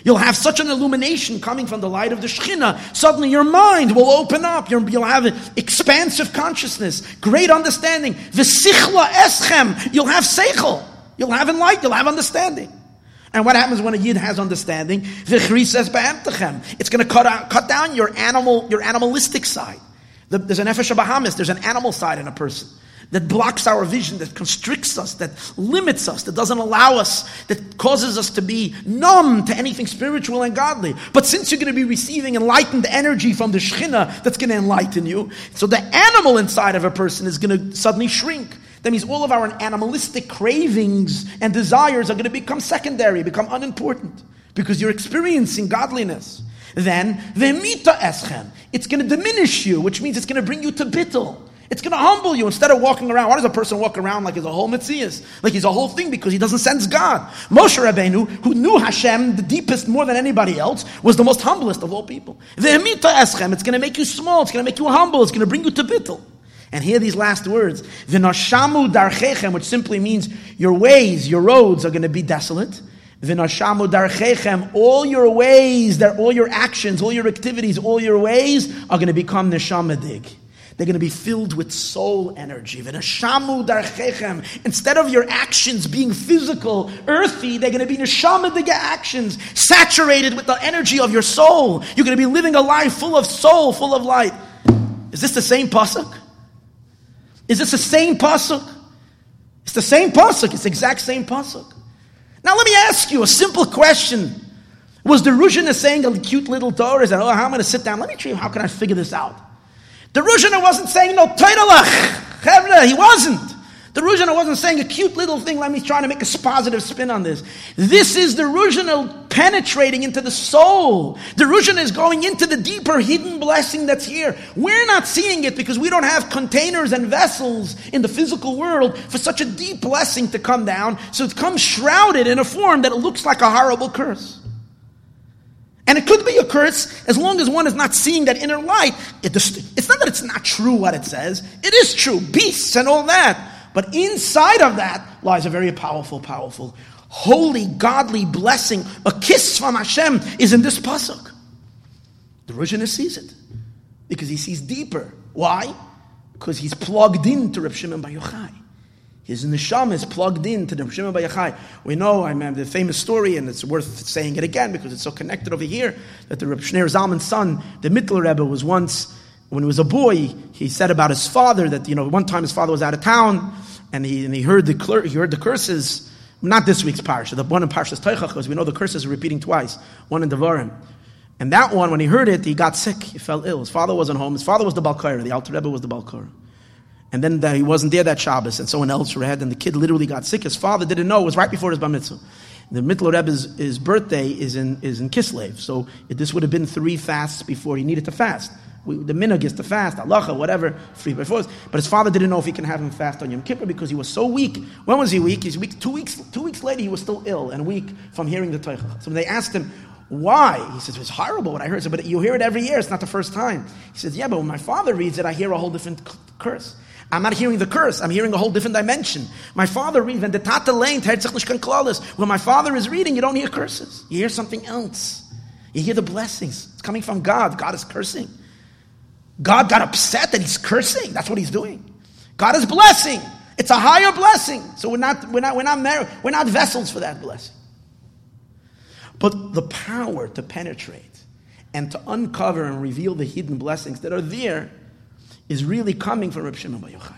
Speaker 1: You'll have such an illumination coming from the light of the Shekhinah. Suddenly your mind will open up. you will have expansive consciousness, great understanding. V'sichla eschem. You'll have seichel. You'll have enlightenment. You'll have understanding. And what happens when a yid has understanding? Vichri says It's going to cut out, cut down your animal, your animalistic side. There's an nefesh Bahamis. There's an animal side in a person that blocks our vision, that constricts us, that limits us, that doesn't allow us, that causes us to be numb to anything spiritual and godly. But since you're going to be receiving enlightened energy from the Shekhinah that's going to enlighten you, so the animal inside of a person is going to suddenly shrink. That means all of our animalistic cravings and desires are going to become secondary, become unimportant, because you're experiencing godliness. Then, v'mita eschem, it's going to diminish you, which means it's going to bring you to bittel. It's going to humble you instead of walking around. Why does a person walk around like he's a whole metzius? Like he's a whole thing because he doesn't sense God. Moshe Rabbeinu, who knew Hashem the deepest more than anybody else, was the most humblest of all people. The Ve'emita eschem, it's going to make you small, it's going to make you humble, it's going to bring you to bittul. And hear these last words. V'noshamu darchechem, which simply means your ways, your roads are going to be desolate. V'noshamu darchechem, all your ways, all your actions, all your activities, all your ways are going to become neshamadig. They're going to be filled with soul energy. Instead of your actions being physical, earthy, they're going to be neshamadiga actions, saturated with the energy of your soul. You're going to be living a life full of soul, full of light. Is this the same pasuk? Is this the same pasuk? It's the same pasuk. It's the exact same pasuk. Now let me ask you a simple question. Was the Ruzhina saying a cute little Torah? Is that, oh, how am I going to sit down? Let me tell you, how can I figure this out? The Ruzhina wasn't saying no Teiralach. He wasn't. The Ruzhina wasn't saying a cute little thing, let me try to make a positive spin on this. This is the Ruzhina penetrating into the soul. The Ruzhina is going into the deeper hidden blessing that's here. We're not seeing it because we don't have containers and vessels in the physical world for such a deep blessing to come down. So it comes shrouded in a form that it looks like a horrible curse. And it could be a curse as long as one is not seeing that inner light. It, it's not that it's not true what it says. It is true, beasts and all that. But inside of that lies a very powerful, powerful, holy, godly blessing. A kiss from Hashem is in this pasuk. The Rishon sees it because he sees deeper. Why? Because he's plugged into Reb Shimon Bar Yochai. His neshama is plugged into the Shimon Bar Yochai. We know, I mean, the famous story, and it's worth saying it again because it's so connected over here, that the Reb Shneur Zalman's son, the Mittler Rebbe, was once, when he was a boy, he said about his father that, you know, one time his father was out of town, and he, and he, heard, the, he heard the curses, not this week's parsha, the one in Parshas Teichach, because we know the curses are repeating twice, one in Devarim. And that one, when he heard it, he got sick, he fell ill. His father wasn't home. His father was the Baal Koreh, the Alter Rebbe was the Baal Koreh. And then the, he wasn't there that Shabbos, and someone else read, and the kid literally got sick. His father didn't know. It was right before his bar mitzvah. The Mittler Rebbe's his birthday is in, is in Kislev, so this would have been three fasts before he needed to fast. We, the minhag is to fast, halacha, whatever, three before. But his father didn't know if he can have him fast on Yom Kippur because he was so weak. When was he weak? He's weak. Two weeks, two weeks later, he was still ill and weak from hearing the Teichach. So when they asked him, why? He says, it's horrible what I heard. Said, but you hear it every year. It's not the first time. He says, yeah, but when my father reads it, I hear a whole different curse. I'm not hearing the curse. I'm hearing a whole different dimension. My father reads, when the tata lane, when my father is reading, you don't hear curses. You hear something else. You hear the blessings. It's coming from God. God is cursing. God got upset that he's cursing. That's what he's doing. God is blessing. It's a higher blessing. So we're not, we're not, we're not, mar- we're not vessels for that blessing. But the power to penetrate and to uncover and reveal the hidden blessings that are there is really coming from Reb Yochai.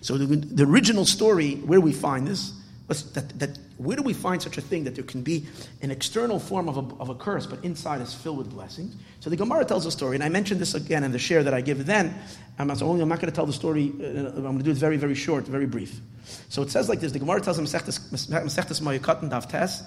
Speaker 1: So the, the original story, where we find this, that, that, where do we find such a thing that there can be an external form of a, of a curse, but inside is filled with blessings? So the Gemara tells a story, and I mentioned this again in the share that I give then. I'm not, only, I'm not going to tell the story, uh, I'm going to do it very, very short, very brief. So it says like this the Gemara tells Mesechtes Moed Katan Dav Tes,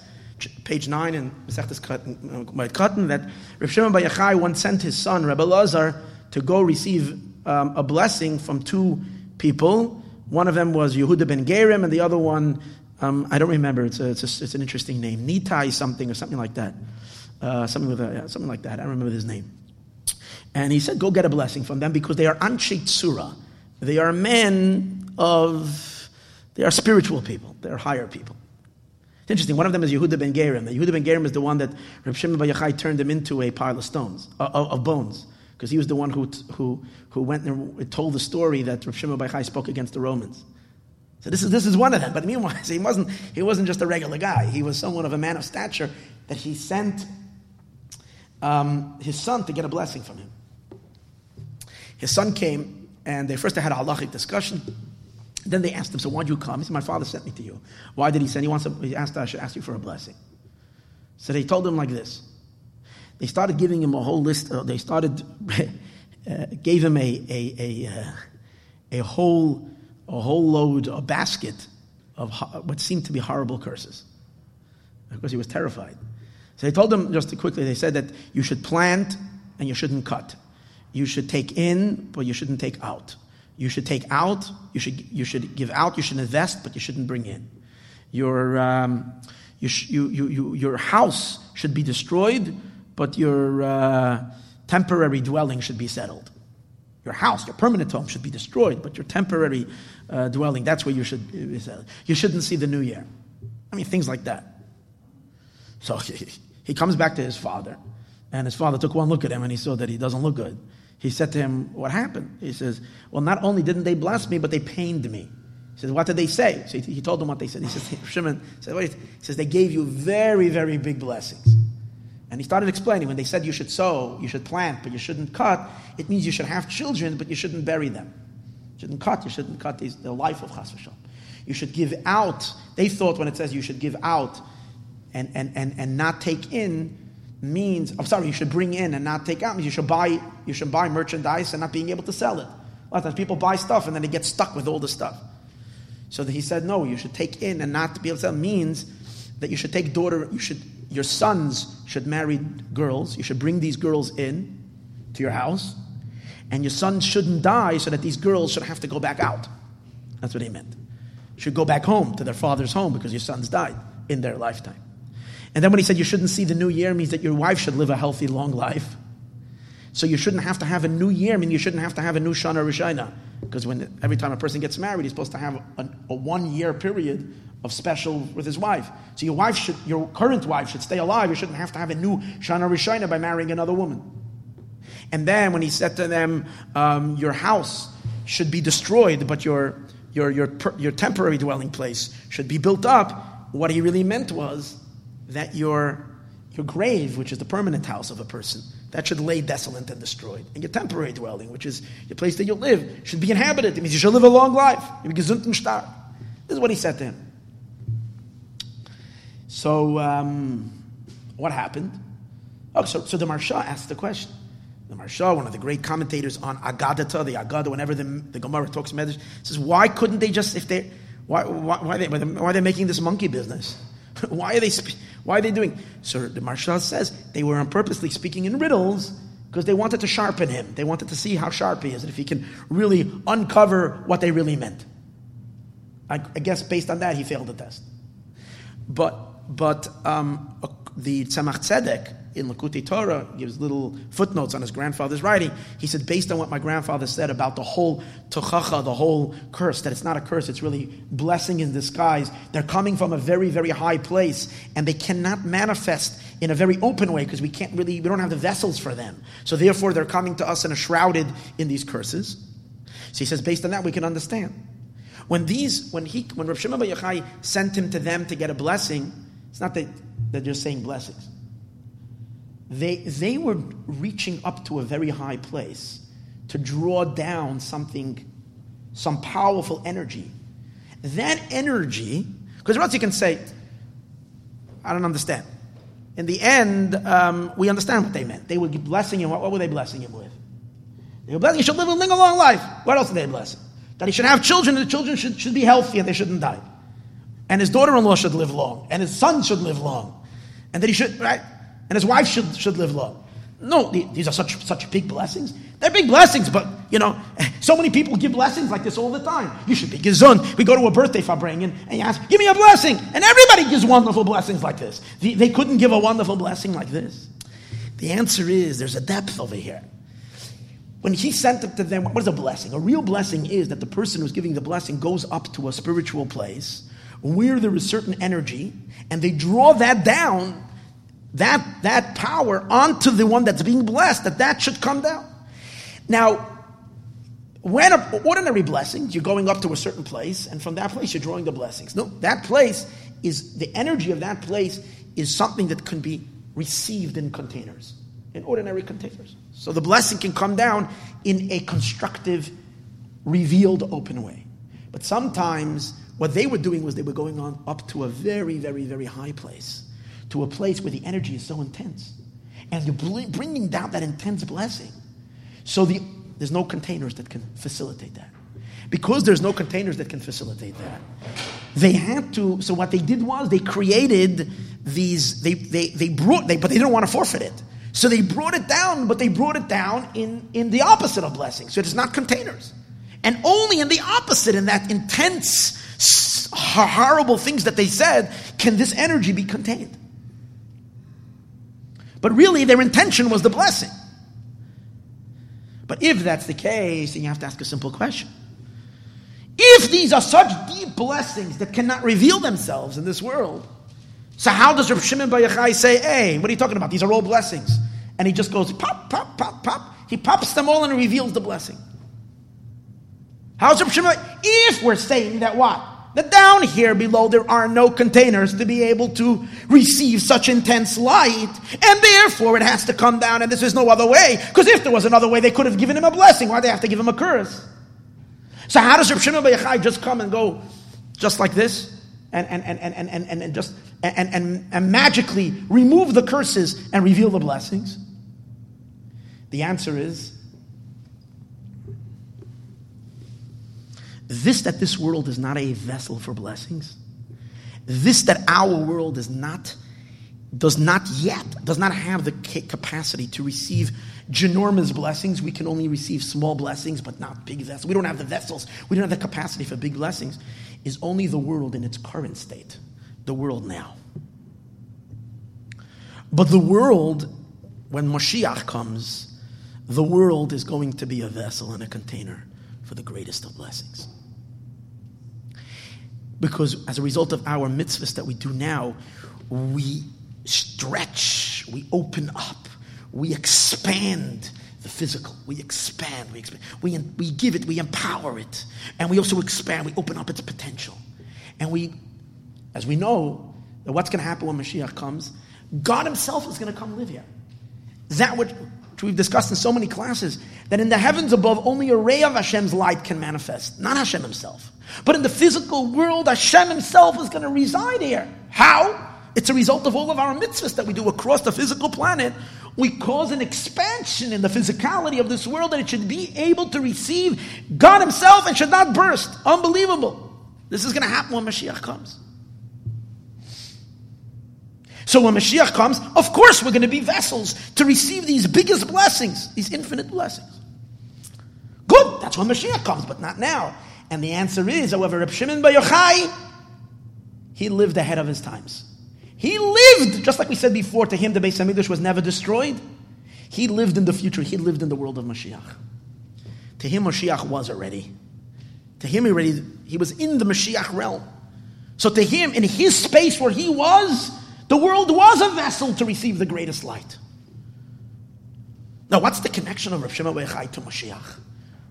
Speaker 1: page 9 in Mesechtes Moed Katan, that Rav Shimon Bar Yochai once sent his son, Rebbe Lazar, to go receive um, a blessing from two people. One of them was Yehuda ben Gerim, and the other one um, I don't remember. It's, a, it's, a, it's, an interesting name. Nitai something or something like that. Uh, something with a, yeah, something like that. I don't remember his name. And he said, go get a blessing from them because they are Anshe Tsura. They are men of, they are spiritual people. They are higher people. It's interesting. One of them is Yehuda ben Gerim. Yehuda ben Gerim is the one that Reb Shimon Bar Yochai turned him into a pile of stones, uh, of, of bones. Because he was the one who, who, who went and told the story that Reb Shimon Bar Yochai spoke against the Romans. So this is, this is one of them. But meanwhile, he wasn't, he wasn't just a regular guy. He was someone of a man of stature that he sent um, his son to get a blessing from him. His son came, and they first they had a halachic discussion. Then they asked him, "So why did you come?" He said, "My father sent me to you." Why did he send? He wants. He asked, "I should ask you for a blessing." So they told him like this. They started giving him a whole list. Uh, they started uh, gave him a a a, uh, a whole a whole load, a basket of what seemed to be horrible curses. Because he was terrified. So they told him just quickly, they said that you should plant and you shouldn't cut. You should take in, but you shouldn't take out. You should take out, you should, you should give out, you should invest, but you shouldn't bring in. Your, um, you, sh- you, you, your house should be destroyed, but your uh, temporary dwelling should be settled. Your house, your permanent home should be destroyed, but your temporary uh, dwelling, that's where you should. You shouldn't see the new year. I mean, things like that. So he, he comes back to his father, and his father took one look at him and he saw that he doesn't look good. He said to him, What happened? He says, Well, not only didn't they bless me, but they pained me. He says, What did they say? So he, he told them what they said. He says, Shimon Wait. He says, They gave you very, very big blessings. And he started explaining when they said you should sow, you should plant, but you shouldn't cut, it means you should have children, but you shouldn't bury them. You shouldn't cut, you shouldn't cut these, the life of Chas v'shal. You should give out. They thought when it says you should give out and, and, and, and not take in means, I'm sorry, you should bring in and not take out means you should buy, you should buy merchandise and not being able to sell it. A lot of times people buy stuff and then they get stuck with all the stuff. So he said, no, you should take in and not be able to sell means that you should take daughter, you should your sons should marry girls. You should bring these girls in to your house. And your sons shouldn't die so that these girls should have to go back out. That's what he meant. Should go back home to their father's home because your sons died in their lifetime. And then when he said you shouldn't see the new year, means that your wife should live a healthy, long life. So you shouldn't have to have a new year, I mean you shouldn't have to have a new Shana Rishona. Because when every time a person gets married, he's supposed to have a, a one year period of special with his wife. So your wife should, your current wife should stay alive. You shouldn't have to have a new Shana Rishona by marrying another woman. And then when he said to them, um, your house should be destroyed, but your, your, your, your temporary dwelling place should be built up, what he really meant was that your, your grave, which is the permanent house of a person, that should lay desolate and destroyed. And your temporary dwelling, which is your place that you live, should be inhabited. It means you should live a long life. This is what he said to him. So, um, what happened? Oh, so, so the Maharsha asked the question. The Maharsha, one of the great commentators on Agadata, the Agada, whenever the, the Gemara talks Medrash, says, why couldn't they just, if they, why, why, why, they, why are they making this monkey business? why are they, why are they doing? So the Maharsha says they were purposely speaking in riddles because they wanted to sharpen him. They wanted to see how sharp he is and if he can really uncover what they really meant. I, I guess based on that, he failed the test. But but um, the Tzemach Tzedek in Likutei Torah gives little footnotes on his grandfather's writing. He said, based on what my grandfather said about the whole tochacha, the whole curse, that it's not a curse, it's really blessing in disguise. They're coming from a very, very high place, and they cannot manifest in a very open way because we can't really, we don't have the vessels for them. So therefore, they're coming to us and are shrouded in these curses. So he says, based on that, we can understand. When these, when he, when Rav Shimon Bar Yochai sent him to them to get a blessing, it's not that they're just saying blessings. they, they were reaching up to a very high place to draw down something, some powerful energy. That energy, because you can say, I don't understand. In the end, um, we understand what they meant. They were blessing him. What, what were they blessing him with? They were blessing he should live a long life. What else did they bless? That he should have children, and the children should, should be healthy and they shouldn't die. And his daughter in law should live long, and his son should live long. And that he should, right? And his wife should, should live long. No, these are such, such big blessings. They're big blessings, but, you know, so many people give blessings like this all the time. You should be gesund. We go to a birthday farbringen and you ask, give me a blessing. And everybody gives wonderful blessings like this. They couldn't give a wonderful blessing like this. The answer is there's a depth over here. When he sent it to them, what is a blessing? A real blessing is that the person who's giving the blessing goes up to a spiritual place where there is certain energy, and they draw that down, that, that power onto the one that's being blessed, that that should come down. Now, when a, ordinary blessings, you're going up to a certain place, and from that place you're drawing the blessings. No, that place is the energy of that place is something that can be received in containers, in ordinary containers. So the blessing can come down in a constructive, revealed, open way. But sometimes what they were doing was they were going on up to a very, very, very high place, to a place where the energy is so intense. And you're bringing down that intense blessing. So the, there's no containers that can facilitate that. Because there's no containers that can facilitate that, they had to, so what they did was they created these, they, they, they brought, they, but they didn't want to forfeit it. So they brought it down, but they brought it down in, in the opposite of blessing. So it's not containers. And only in the opposite, in that intense, horrible things that they said, can this energy be contained. But really, their intention was the blessing. But if that's the case, then you have to ask a simple question. If these are such deep blessings that cannot reveal themselves in this world, so how does Rav Shimon Bar Yochai say, hey, what are you talking about? These are all blessings. And he just goes, pop, pop, pop, pop. He pops them all and reveals the blessing. How's Rav Shimon? If we're saying that what? That down here below there are no containers to be able to receive such intense light, and therefore it has to come down, and this is no other way. Because if there was another way, they could have given him a blessing. Why they have to give him a curse? So how does Rav Shimon Bar just come and go just like this? And, and, and, and, and, and, and just and, and, and magically remove the curses and reveal the blessings? The answer is This that this world is not a vessel for blessings. This that our world is not, does not yet, does not have the capacity to receive ginormous blessings. We can only receive small blessings, but not big vessels. We don't have the vessels. We don't have the capacity for big blessings. Is only the world in its current state, the world now. But the world, when Moshiach comes, the world is going to be a vessel and a container for the greatest of blessings. Because as a result of our mitzvahs that we do now, we stretch, we open up, we expand the physical. We expand, we expand. We, we give it, we empower it. And we also expand, we open up its potential. And we, as we know, that what's going to happen when Mashiach comes, God Himself is going to come live here. That which, which we've discussed in so many classes, that in the heavens above, only a ray of Hashem's light can manifest, not Hashem Himself. But in the physical world, Hashem Himself is going to reside here. How? It's a result of all of our mitzvahs that we do across the physical planet. We cause an expansion in the physicality of this world that it should be able to receive God Himself and should not burst. Unbelievable. This is going to happen when Mashiach comes. So when Mashiach comes, of course we're going to be vessels to receive these biggest blessings, these infinite blessings. Good, that's when Mashiach comes, but not now. And the answer is, however, Reb Shimon Bar Yochai, he lived ahead of his times. He lived, just like we said before, to him the Beis Hamikdash was never destroyed. He lived in the future. He lived in the world of Mashiach. To him, Mashiach was already. To him, already, he was in the Mashiach realm. So to him, in his space where he was, the world was a vessel to receive the greatest light. Now, what's the connection of Rav Shimon Bar Yochai to Mashiach?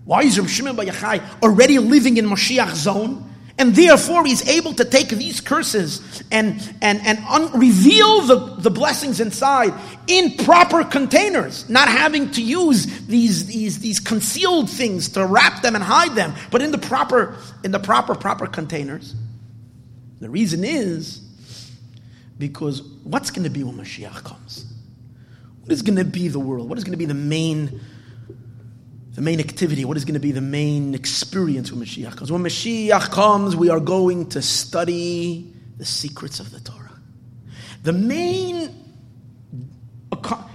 Speaker 1: Why is Rav Shimon Bar Yochai already living in Mashiach zone? And therefore, he's able to take these curses and, and, and un- reveal the, the blessings inside in proper containers, not having to use these, these, these concealed things to wrap them and hide them, but in the proper, in the proper, proper containers. The reason is because what's going to be when Mashiach comes? What is going to be the world? What is going to be the main the main activity, what is going to be the main experience when Mashiach comes. When Mashiach comes, we are going to study the secrets of the Torah. The main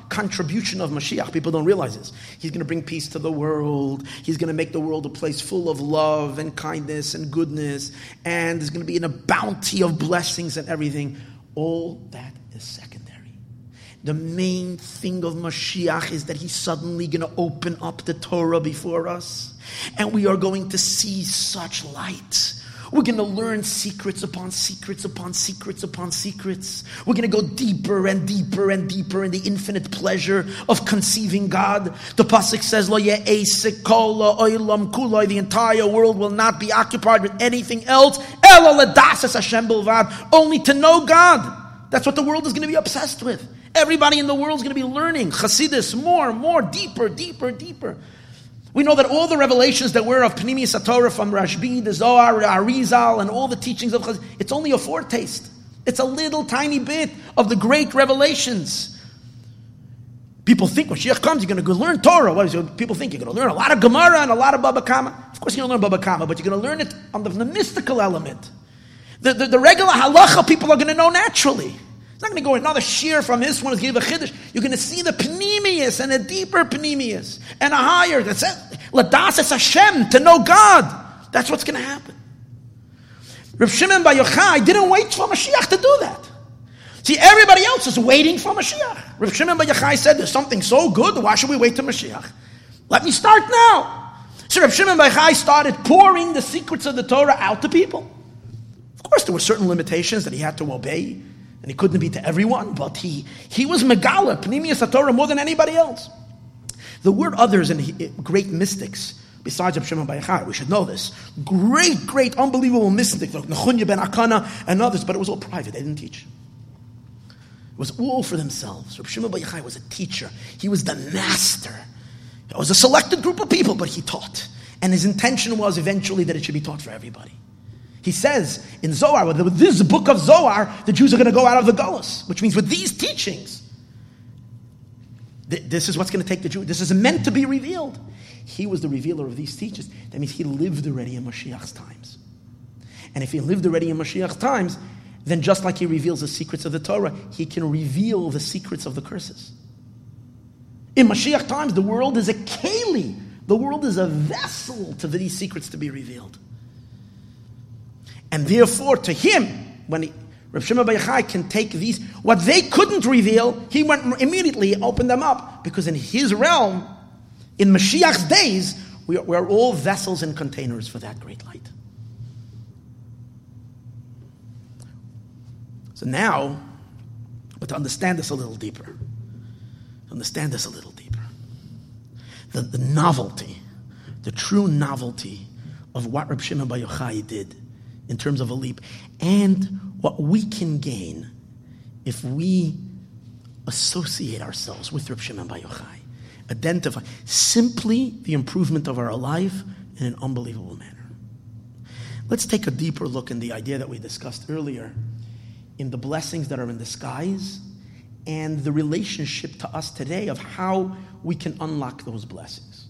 Speaker 1: contribution of Mashiach, people don't realize this. He's going to bring peace to the world. He's going to make the world a place full of love and kindness and goodness. And there's going to be in a bounty of blessings and everything. All that is secondary. The main thing of Mashiach is that he's suddenly going to open up the Torah before us. And we are going to see such light. We're going to learn secrets upon secrets upon secrets upon secrets. We're going to go deeper and deeper and deeper in the infinite pleasure of conceiving God. The pasuk says, "Lo oilam kuloi." The entire world will not be occupied with anything else. Only to know God. That's what the world is going to be obsessed with. Everybody in the world is going to be learning Chassidus more, more, deeper, deeper, deeper. We know that all the revelations that were of pnimius HaTorah from Rashbi, the Zohar, Arizal, and all the teachings of Chassidus, it's only a foretaste. It's a little tiny bit of the great revelations. People think when Mashiach comes, you're going to go learn Torah. What is it? People think you're going to learn a lot of Gemara and a lot of Baba Kama. Of course, you're going to learn Baba Kama, but you're going to learn it on the, the mystical element. The, the, the regular halacha people are going to know naturally. It's not going to go another shiur from this one give a chiddush. You're going to see the pnimius and a deeper pnimius and a higher. That's it. Ladas Hashem to know God. That's what's going to happen. Rav Shimon Bar Yochai didn't wait for Mashiach to do that. See, everybody else is waiting for Mashiach. Rav Shimon Bar Yochai said, "There's something so good. Why should we wait to Mashiach? Let me start now." So Rav Shimon Bar Yochai started pouring the secrets of the Torah out to people. Of course, there were certain limitations that he had to obey and he couldn't be to everyone, but he, he was Megala, Pnimius Torah, more than anybody else. The word others and great mystics, besides Reb Shimon Bar we should know this. Great, great, unbelievable mystics like Nechunya ben Akana and others, but it was all private. They didn't teach. It was all for themselves. Reb Shimon Bar was a teacher. He was the master. It was a selected group of people, but he taught. And his intention was eventually that it should be taught for everybody. He says in Zohar, with this book of Zohar, the Jews are going to go out of the Gullus, which means with these teachings, this is what's going to take the Jew. This is meant to be revealed. He was the revealer of these teachings. That means he lived already in Mashiach's times. And if he lived already in Mashiach's times, then just like he reveals the secrets of the Torah, he can reveal the secrets of the curses. In Mashiach times, the world is a keli. The world is a vessel to these secrets to be revealed. And therefore, to him, when he, Rav Shimon can take these, what they couldn't reveal, he went immediately opened them up. Because in his realm, in Mashiach's days, we are, we are all vessels and containers for that great light. So now, but to understand this a little deeper, understand this a little deeper, the, the novelty, the true novelty of what Rav Shimon Bar Yochai did in terms of a leap, and what we can gain if we associate ourselves with Reb Shimon Bar Yochai, identify simply the improvement of our life in an unbelievable manner. Let's take a deeper look in the idea that we discussed earlier in the blessings that are in skies and the relationship to us today of how we can unlock those blessings.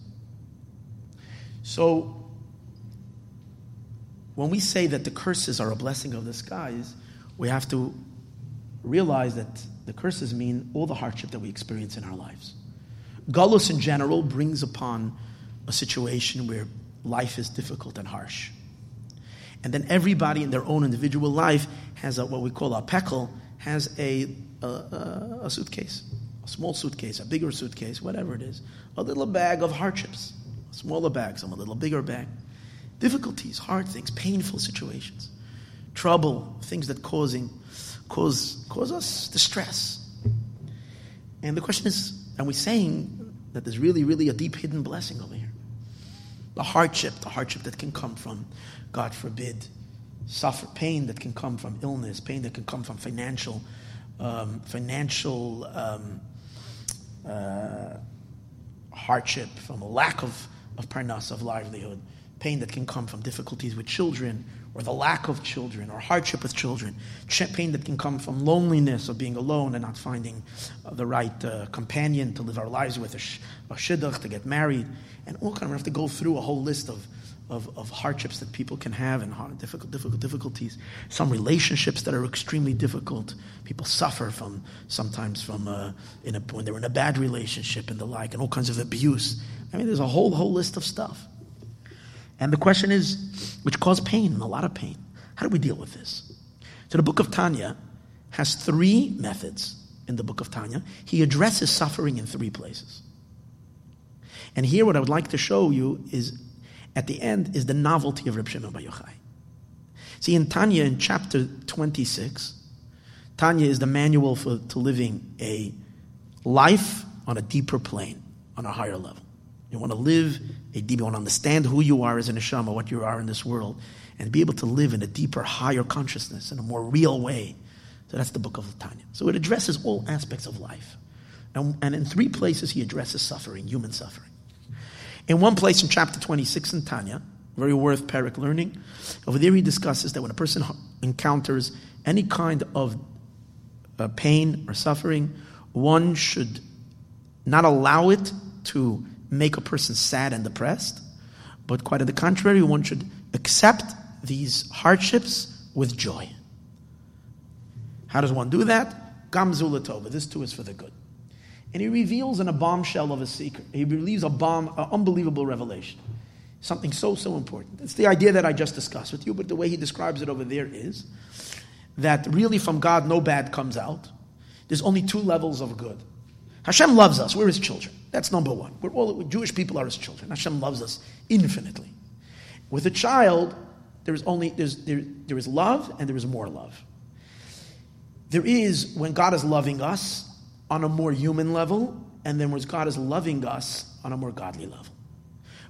Speaker 1: So, when we say that the curses are a blessing of the skies, we have to realize that the curses mean all the hardship that we experience in our lives. Galus in general brings upon a situation where life is difficult and harsh. And then everybody in their own individual life has a, what we call a pekel, has a, a, a, suitcase, a small suitcase, a bigger suitcase, whatever it is, a little bag of hardships, a smaller bag, some a little bigger bag difficulties, hard things, painful situations, trouble, things that causing cause cause us distress. And the question is, are we saying that there's really, really a deep hidden blessing over here? The hardship, the hardship that can come from, God forbid, suffer pain that can come from illness, pain that can come from financial, um, financial um, uh, hardship, from a lack of, of parnas, of livelihood, pain that can come from difficulties with children, or the lack of children, or hardship with children, pain that can come from loneliness of being alone and not finding uh, the right uh, companion to live our lives with, a, sh- a shidduch, to get married, and all kind of, we have to go through a whole list of, of, of hardships that people can have and hard, difficult, difficult difficulties. Some relationships that are extremely difficult. People suffer from sometimes from uh, in a, when they're in a bad relationship and the like, and all kinds of abuse. I mean, there's a whole whole list of stuff. And the question is, which cause pain and a lot of pain. How do we deal with this? So the book of Tanya has three methods in the book of Tanya. He addresses suffering in three places. And here, what I would like to show you is at the end is the novelty of Reb Shimon Bar Yochai. See, in Tanya, in chapter 26, Tanya is the manual for to living a life on a deeper plane, on a higher level. You want to live a deep, you want to understand who you are as a neshama, what you are in this world, and be able to live in a deeper, higher consciousness in a more real way. So that's the book of Tanya. So it addresses all aspects of life. And, and in three places, he addresses suffering, human suffering. In one place in chapter 26 in Tanya, very worth Parak learning, over there he discusses that when a person encounters any kind of uh, pain or suffering, one should not allow it to make a person sad and depressed, but quite on the contrary, one should accept these hardships with joy. How does one do that? Gamzulatova. This too is for the good. And he reveals in a bombshell of a secret. He relieves a bomb, an unbelievable revelation. Something so, so important. It's the idea that I just discussed with you, but the way he describes it over there is that really from God no bad comes out. There's only two levels of good. Hashem loves us. We're his children. That's number one. We're all, Jewish people are his children. Hashem loves us infinitely. With a child, there is only there's, there, there is love and there is more love. There is when God is loving us, on a more human level, and then when God is loving us on a more godly level.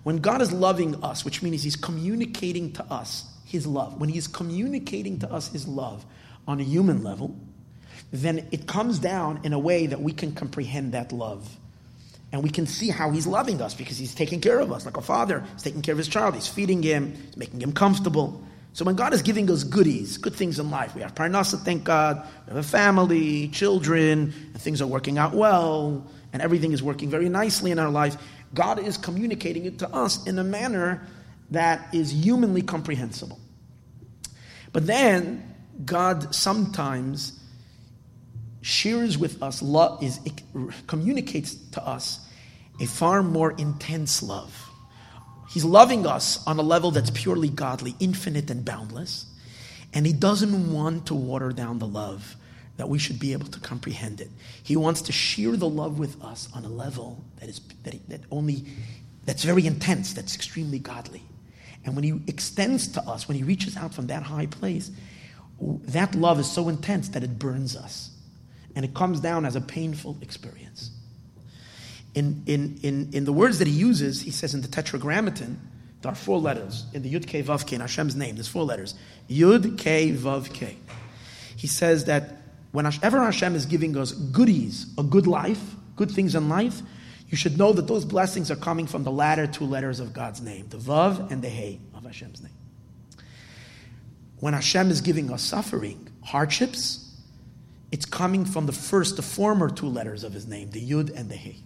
Speaker 1: When God is loving us, which means He's communicating to us His love, when He's communicating to us His love on a human level, then it comes down in a way that we can comprehend that love. And we can see how he's loving us because he's taking care of us like a father. He's taking care of his child. He's feeding him. He's making him comfortable. So when God is giving us goodies, good things in life, we have parnasa, thank God, we have a family, children, and things are working out well, and everything is working very nicely in our life. God is communicating it to us in a manner that is humanly comprehensible. But then God sometimes shares with us communicates to us a far more intense love He's loving us on a level that's purely godly, infinite and boundless. And he doesn't want to water down the love that we should be able to comprehend it. He wants to share the love with us on a level that is that, that only that's very intense, that's extremely godly. And when he extends to us, when he reaches out from that high place, that love is so intense that it burns us. And it comes down as a painful experience in, in, in, in the words that he uses, he says in the Tetragrammaton, there are four letters in the Yud K Vav K in Hashem's name. There's four letters. Yud K Vav K. He says that whenever Hashem is giving us goodies, a good life, good things in life, you should know that those blessings are coming from the latter two letters of God's name, the Vav and the Hey of Hashem's name. When Hashem is giving us suffering, hardships, it's coming from the first, the former two letters of His name, the Yud and the Hey.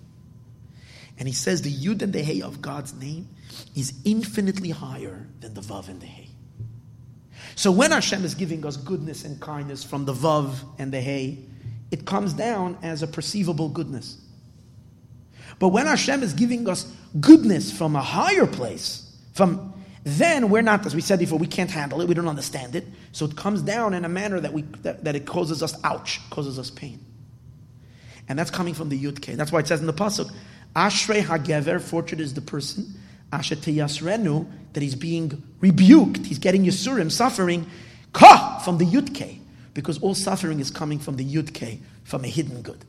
Speaker 1: And he says the Yud and the Hey of God's name is infinitely higher than the Vav and the Hey. So when Hashem is giving us goodness and kindness from the Vav and the Hey, it comes down as a perceivable goodness. But when Hashem is giving us goodness from a higher place, from then we're not, as we said before, we can't handle it, we don't understand it. So it comes down in a manner that we that, that it causes us ouch, causes us pain. And that's coming from the Yud K. That's why it says in the Pasuk, Ashrei Hagever, fortunate is the person, Asher Yasrenu, that he's being rebuked, he's getting Yisurim, suffering, Ka, from the Yudke, because all suffering is coming from the Yudke, from a hidden good.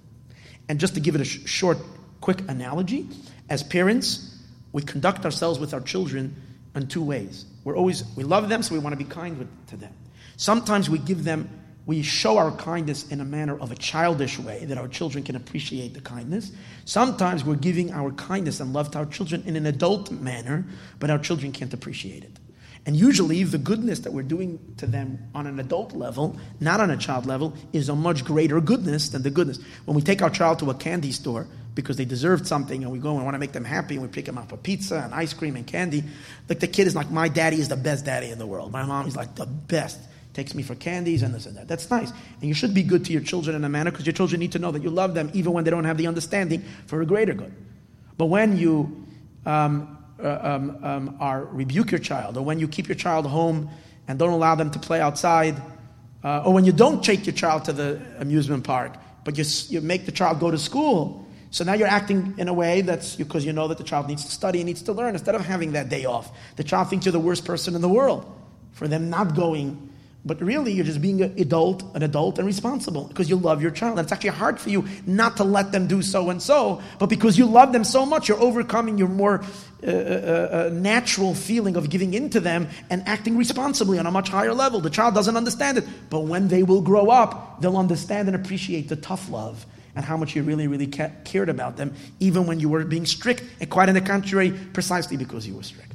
Speaker 1: And just to give it a sh- short, quick analogy, as parents, we conduct ourselves with our children in two ways. we're always, we love them, so we want to be kind with, to them. Sometimes we give them, we show our kindness in a manner of a childish way that our children can appreciate the kindness. Sometimes we're giving our kindness and love to our children in an adult manner, but our children can't appreciate it. And usually, the goodness that we're doing to them on an adult level, not on a child level, is a much greater goodness than the goodness. When we take our child to a candy store because they deserved something and we go and want to make them happy and we pick them up a pizza and ice cream and candy, like the kid is like, My daddy is the best daddy in the world. My mom is like the best. Takes me for candies and this and that. That's nice. And you should be good to your children in a manner because your children need to know that you love them even when they don't have the understanding for a greater good. But when you um, uh, um, um, are rebuke your child, or when you keep your child home and don't allow them to play outside, uh, or when you don't take your child to the amusement park, but you, you make the child go to school. So now you're acting in a way that's because you know that the child needs to study and needs to learn instead of having that day off. The child thinks you're the worst person in the world for them not going but really, you're just being an adult, an adult and responsible because you love your child. And it's actually hard for you not to let them do so and so, but because you love them so much, you're overcoming your more uh, uh, uh, natural feeling of giving in to them and acting responsibly on a much higher level. The child doesn't understand it, but when they will grow up, they'll understand and appreciate the tough love and how much you really, really ca- cared about them, even when you were being strict, and quite on the contrary, precisely because you were strict.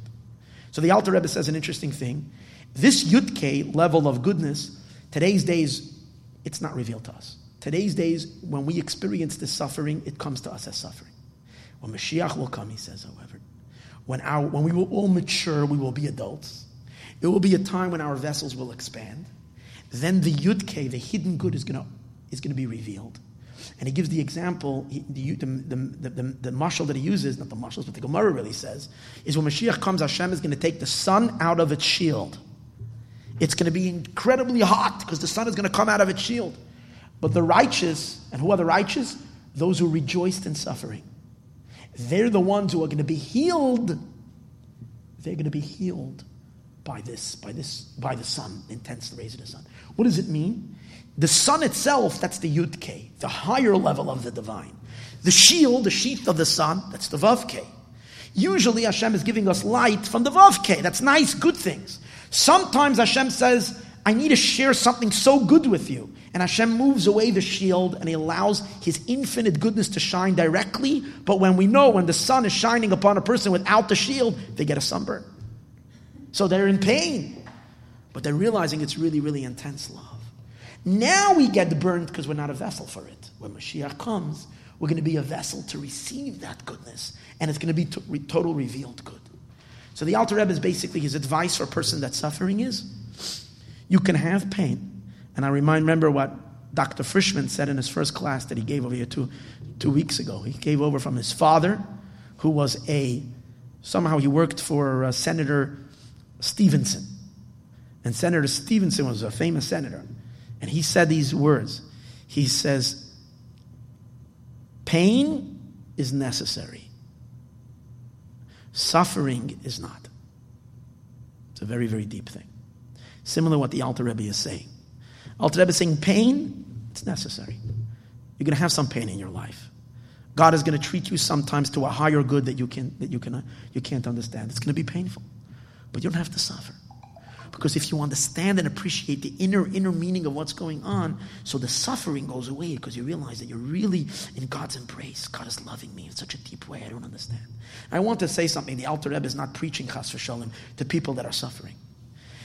Speaker 1: So the Alter Rebbe says an interesting thing. This Yudke level of goodness, today's days, it's not revealed to us. Today's days, when we experience this suffering, it comes to us as suffering. When Mashiach will come, he says, however, when, our, when we will all mature, we will be adults. It will be a time when our vessels will expand. Then the Yudke, the hidden good, is going to is going to be revealed. And he gives the example, he, the, the, the, the, the mashal that he uses, not the mashals, but the Gemara really says, is when Mashiach comes, Hashem is going to take the sun out of its shield. It's going to be incredibly hot because the sun is going to come out of its shield. But the righteous, and who are the righteous? Those who rejoiced in suffering. They're the ones who are going to be healed. They're going to be healed by this, by this, by the sun, intense rays of the sun. What does it mean? The sun itself, that's the Yud K, the higher level of the divine. The shield, the sheath of the sun, that's the Vav K. Usually Hashem is giving us light from the Vav K. That's nice, good things. Sometimes Hashem says, I need to share something so good with you. And Hashem moves away the shield and He allows His infinite goodness to shine directly. But when we know when the sun is shining upon a person without the shield, they get a sunburn. So they're in pain. But they're realizing it's really, really intense love. Now we get burned because we're not a vessel for it. When Mashiach comes, we're going to be a vessel to receive that goodness. And it's going to be to- total revealed good. So the Alter Rebbe is basically his advice for a person that's suffering is, you can have pain. And I remind, remember what Dr. Frischman said in his first class that he gave over here two, two weeks ago. He gave over from his father, who was a, somehow he worked for uh, Senator Stevenson. And Senator Stevenson was a famous senator. And he said these words. He says, Pain is necessary. Suffering is not. It's a very, very deep thing. Similar to what the Alter Rebbe is saying. Alter Rebbe is saying pain, it's necessary. You're going to have some pain in your life. God is going to treat you sometimes to a higher good that you, can, that you, can, you can't understand. It's going to be painful, but you don't have to suffer. Because if you understand and appreciate the inner, inner meaning of what's going on, so the suffering goes away because you realize that you're really in God's embrace. God is loving me in such a deep way I don't understand. I want to say something. The Alter Rebbe is not preaching Chas v'shalom to people that are suffering.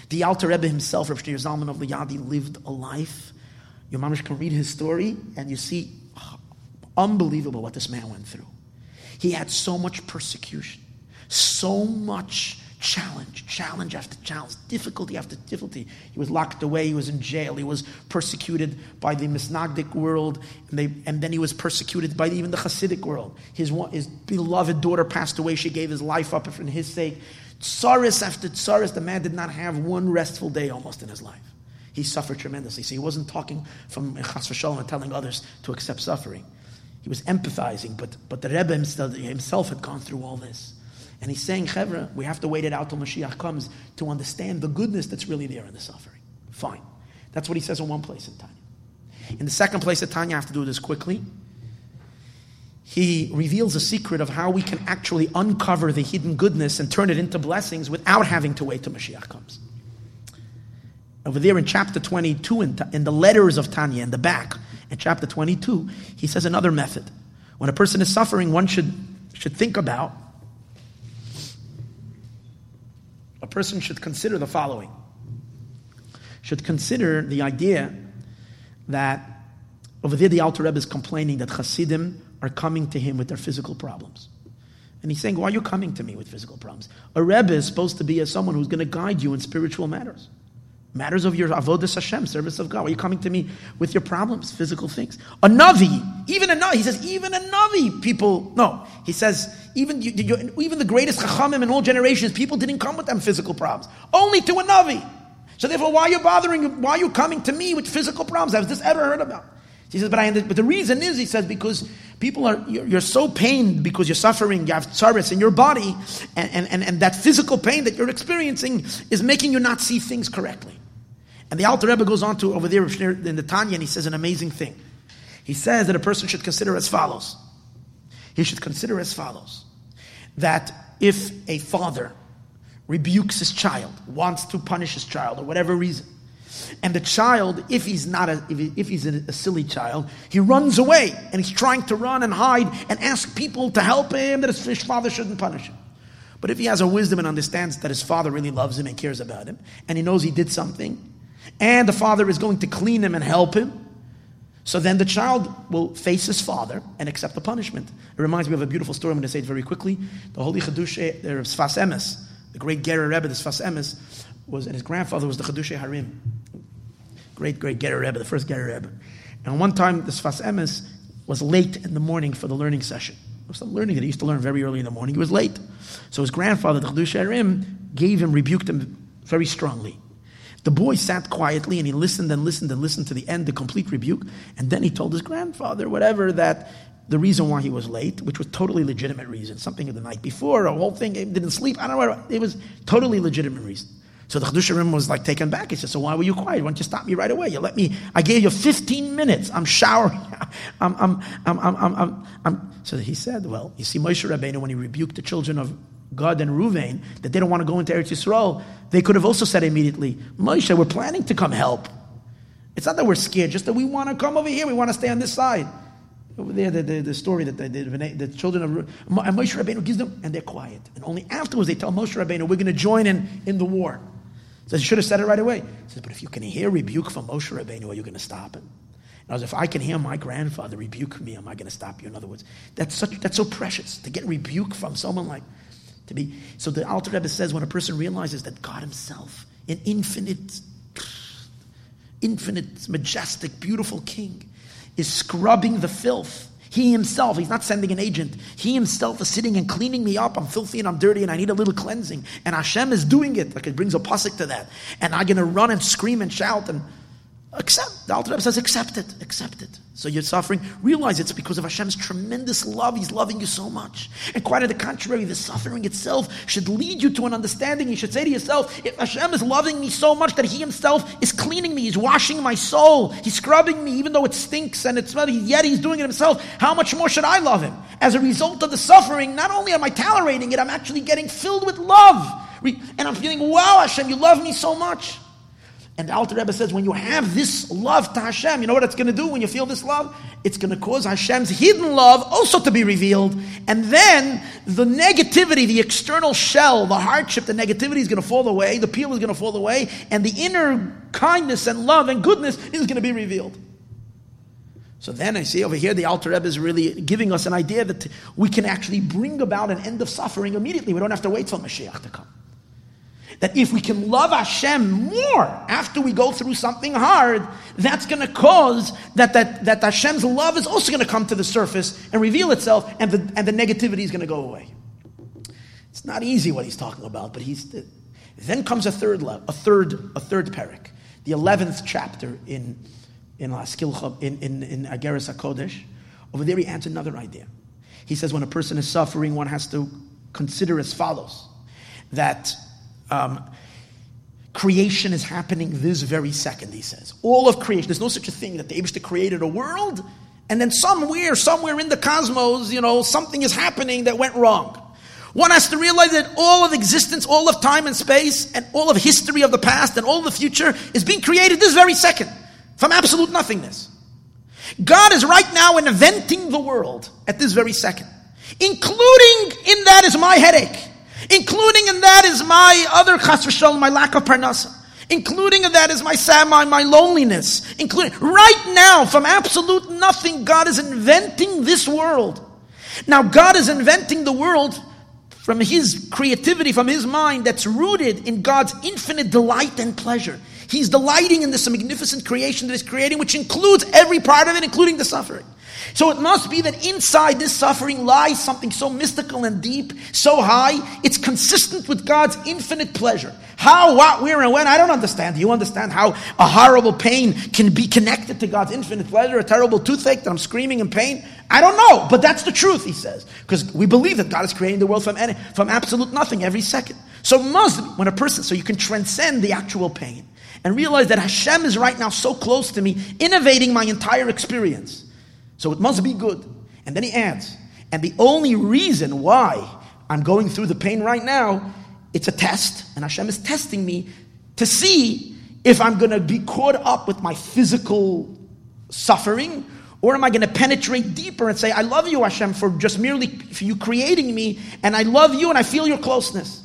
Speaker 1: The Alter Rebbe himself, Rav Shneur Zalman of Liadi, lived a life. Your mamish can read his story and you see unbelievable what this man went through. He had so much persecution, so much challenge, challenge after challenge, difficulty after difficulty. He was locked away, he was in jail, he was persecuted by the Misnagdic world, and, they, and then he was persecuted by even the Hasidic world. His, his beloved daughter passed away, she gave his life up for his sake. Tsaris after tsaris, the man did not have one restful day almost in his life. He suffered tremendously. So he wasn't talking from Chas v'shalom and telling others to accept suffering. He was empathizing, but, but the Rebbe himself had gone through all this. And he's saying, Chevra, we have to wait it out till Mashiach comes to understand the goodness that's really there in the suffering. Fine. That's what he says in one place in Tanya. In the second place in Tanya, I have to do this quickly. he reveals a secret of how we can actually uncover the hidden goodness and turn it into blessings without having to wait till Mashiach comes. Over there in chapter 22, in, in the letters of Tanya, in the back, in chapter 22, he says another method. When a person is suffering, one should, should think about, a person should consider the following. Should consider the idea that over there the Alter Rebbe is complaining that Hasidim are coming to him with their physical problems. And he's saying, Why are you coming to me with physical problems? A Rebbe is supposed to be as someone who's going to guide you in spiritual matters. Matters of your avodas Hashem, service of God. Why are you coming to me with your problems, physical things? A Navi, even a Navi, he says, even a Navi, people, no. He says, even, you, you, even the greatest Chachamim in all generations, people didn't come with them physical problems. Only to a Navi. So therefore, why are you bothering, why are you coming to me with physical problems? Has this ever heard about? He says, but I but the reason is, he says, because people are you're, you're so pained because you're suffering, you have service in your body, and, and, and, and that physical pain that you're experiencing is making you not see things correctly. And the Alter Rebbe goes on to over there in the Tanya, and he says an amazing thing. He says that a person should consider as follows. He should consider as follows that if a father rebukes his child, wants to punish his child, or whatever reason, and the child, if he's not a, if, he, if he's a, silly child, he runs away and he's trying to run and hide and ask people to help him that his father shouldn't punish him. But if he has a wisdom and understands that his father really loves him and cares about him, and he knows he did something, and the father is going to clean him and help him, so then the child will face his father and accept the punishment. It reminds me of a beautiful story. I'm going to say it very quickly. The Holy Chadushe, the Sfas Emes, the great Gerer Rebbe, the Sfas Emes, was, and his grandfather was the Chidushei HaRim great, great Gerer Rebbe, the first Gerer Rebbe. And one time, the Sfas Emes was late in the morning for the learning session. It was learning that he used to learn very early in the morning. He was late. So his grandfather, the Chedush Harim, gave him, rebuked him very strongly. The boy sat quietly and he listened and listened and listened to the end, the complete rebuke. And then he told his grandfather, whatever, that the reason why he was late, which was totally legitimate reason, something of the night before, a whole thing, didn't sleep, I don't know, it was totally legitimate reason. So the Chedush was like taken back. He said, So why were you quiet? Why don't you stop me right away? You let me, I gave you 15 minutes. I'm showering. I'm, I'm, I'm, I'm, I'm, I'm, So he said, Well, you see, Moshe Rabbeinu, when he rebuked the children of Gad and Ruvain, that they don't want to go into Eretz Yisrael, they could have also said immediately, Moshe, we're planning to come help. It's not that we're scared, just that we want to come over here. We want to stay on this side. Over there, the, the, the story that the, the, the children of and Moshe Rabbeinu gives them, and they're quiet. And only afterwards they tell Moshe Rabbeinu, we're going to join in, in the war. Says, you should have said it right away. He says, but if you can hear rebuke from Moshe Rabbeinu, are you going to stop? And I was, if I can hear my grandfather rebuke me, am I going to stop you? In other words, that's such that's so precious to get rebuke from someone like to be. So the Alter Rebbe says when a person realizes that God Himself, an infinite, infinite, majestic, beautiful King, is scrubbing the filth he himself, he's not sending an agent. He himself is sitting and cleaning me up. I'm filthy and I'm dirty and I need a little cleansing. And Hashem is doing it. Like it brings a pasuk to that. And I'm going to run and scream and shout and accept. The Alter Rebbe says, accept it, accept it. So you're suffering. Realize it's because of Hashem's tremendous love. He's loving you so much. And quite on the contrary, the suffering itself should lead you to an understanding. You should say to yourself, if Hashem is loving me so much that He Himself is cleaning me, He's washing my soul, He's scrubbing me, even though it stinks and it's smelly, yet He's doing it Himself, how much more should I love Him? As a result of the suffering, not only am I tolerating it, I'm actually getting filled with love. And I'm feeling, wow, Hashem, you love me so much. And the Alter Rebbe says, when you have this love to Hashem, you know what it's going to do when you feel this love? It's going to cause Hashem's hidden love also to be revealed. And then the negativity, the external shell, the hardship, the negativity is going to fall away, the peel is going to fall away, and the inner kindness and love and goodness is going to be revealed. So then I see over here the Alter Rebbe is really giving us an idea that we can actually bring about an end of suffering immediately. We don't have to wait for Mashiach to come that if we can love Hashem more after we go through something hard, that's going to cause that, that, that Hashem's love is also going to come to the surface and reveal itself, and the, and the negativity is going to go away. It's not easy what he's talking about, but he's. Then comes a third level, a third, a third parak, the eleventh chapter in in Laskil in in, in Igeres Hakodesh. Over there, he adds another idea. He says when a person is suffering, one has to consider as follows: that um, creation is happening this very second, he says. All of creation. There's no such a thing that the Abishta created a world And then somewhere, somewhere in the cosmos, you know, something is happening that went wrong. One has to realize that all of existence, all of time and space, and all of history of the past and all the future is being created this very second from absolute nothingness. God is right now inventing the world at this very second. Including in that is my headache. Including in that is my other chas my lack of parnasa. Including in that is my sad, my loneliness. Including right now, from absolute nothing, God is inventing this world. Now, God is inventing the world from His creativity, from His mind, that's rooted in God's infinite delight and pleasure. He's delighting in this magnificent creation that He's creating, which includes every part of it, including the suffering. So it must be that inside this suffering lies something so mystical and deep, so high, it's consistent with God's infinite pleasure. How, what, where, and when, I don't understand. You understand how a horrible pain can be connected to God's infinite pleasure? A terrible toothache that I'm screaming in pain? I don't know, but that's the truth, he says. Because we believe that God is creating the world from, any, from absolute nothing every second. So must when a person, so you can transcend the actual pain and realize that Hashem is right now so close to me, innovating my entire experience. So it must be good. And then he adds, and the only reason why I'm going through the pain right now, it's a test, and Hashem is testing me to see if I'm going to be caught up with my physical suffering, or am I going to penetrate deeper and say, I love you, Hashem, for just merely for you creating me, and I love you and I feel your closeness.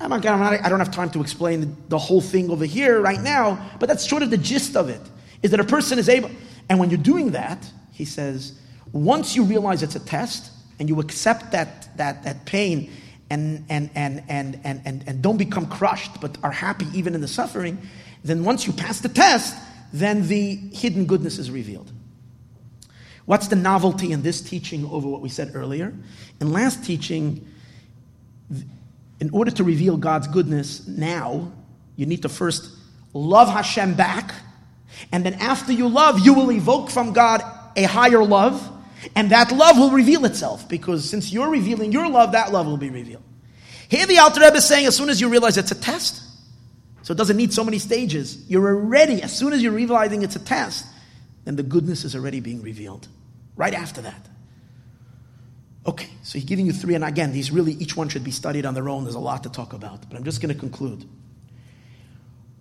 Speaker 1: I'm not, I'm not, I don't have time to explain the whole thing over here right now, but that's sort of the gist of it, is that a person is able, and when you're doing that, he says, once you realize it's a test and you accept that, that, that pain and, and, and, and, and, and, and don't become crushed but are happy even in the suffering, then once you pass the test, then the hidden goodness is revealed. What's the novelty in this teaching over what we said earlier? In last teaching, in order to reveal God's goodness now, you need to first love Hashem back, and then after you love, you will evoke from God a higher love, and that love will reveal itself because since you're revealing your love, that love will be revealed. Here, the Alter Rebbe is saying, as soon as you realize it's a test, so it doesn't need so many stages. You're already, as soon as you're realizing it's a test, then the goodness is already being revealed. Right after that. Okay, so he's giving you three, and again, these really, each one should be studied on their own. There's a lot to talk about, but I'm just going to conclude.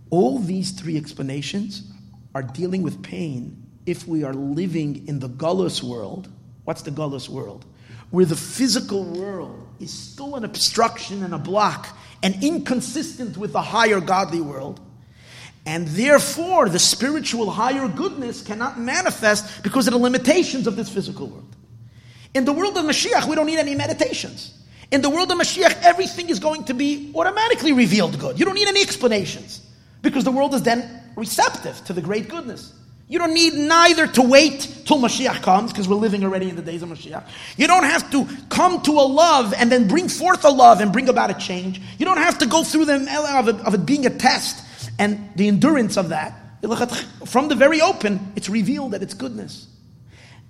Speaker 1: All these three explanations are dealing with pain if we are living in the gullus world. What's the gullus world? Where the physical world is still an obstruction and a block and inconsistent with the higher godly world. And therefore, the spiritual higher goodness cannot manifest because of the limitations of this physical world. In the world of Mashiach, we don't need any meditations. In the world of Mashiach, everything is going to be automatically revealed good. You don't need any explanations because the world is then receptive to the great goodness. You don't need neither to wait till Mashiach comes, because we're living already in the days of Mashiach. You don't have to come to a love and then bring forth a love and bring about a change. You don't have to go through the of it, of it being a test and the endurance of that. From the very open, it's revealed that it's goodness.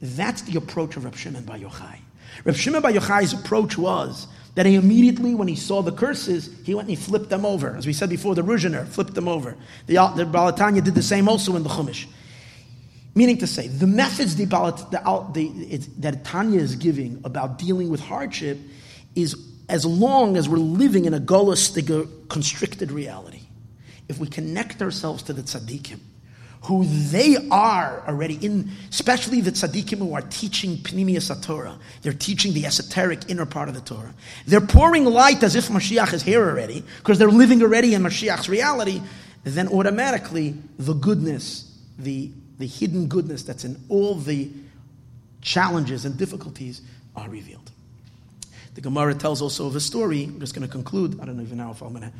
Speaker 1: That's the approach of Reb Shimon Bar Yochai. Reb Shimon Bar Yochai's approach was that he immediately, when he saw the curses, he went and he flipped them over. As we said before, the Ruzhiner flipped them over. The, the Baal HaTanya did the same also in the Chumash. Meaning to say, the methods the, the, that Tanya is giving about dealing with hardship is as long as we're living in a golastic, constricted reality. If we connect ourselves to the tzaddikim, who they are already in, especially the tzaddikim who are teaching Pnimius Torah. They're teaching the esoteric inner part of the Torah. They're pouring light as if Mashiach is here already, because they're living already in Mashiach's reality. Then automatically, the goodness, the the hidden goodness that's in all the challenges and difficulties are revealed. The Gemara tells also of a story. I'm just going to conclude. I don't even know if I'm going to.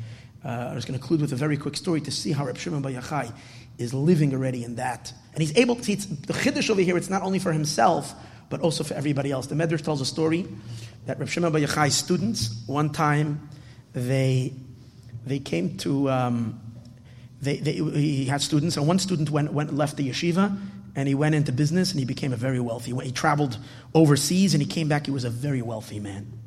Speaker 1: Uh, I'm just going to conclude with a very quick story to see how Reb Shimon Bar Yochai is living already in that, and he's able to the chiddush over here. It's not only for himself, but also for everybody else. The Medrash tells a story that Reb Shimon Bar Yochai's students one time they they came to. Um, they, they, he had students, and one student went, went left the yeshiva, and he went into business, and he became a very wealthy. He traveled overseas, and he came back. He was a very wealthy man.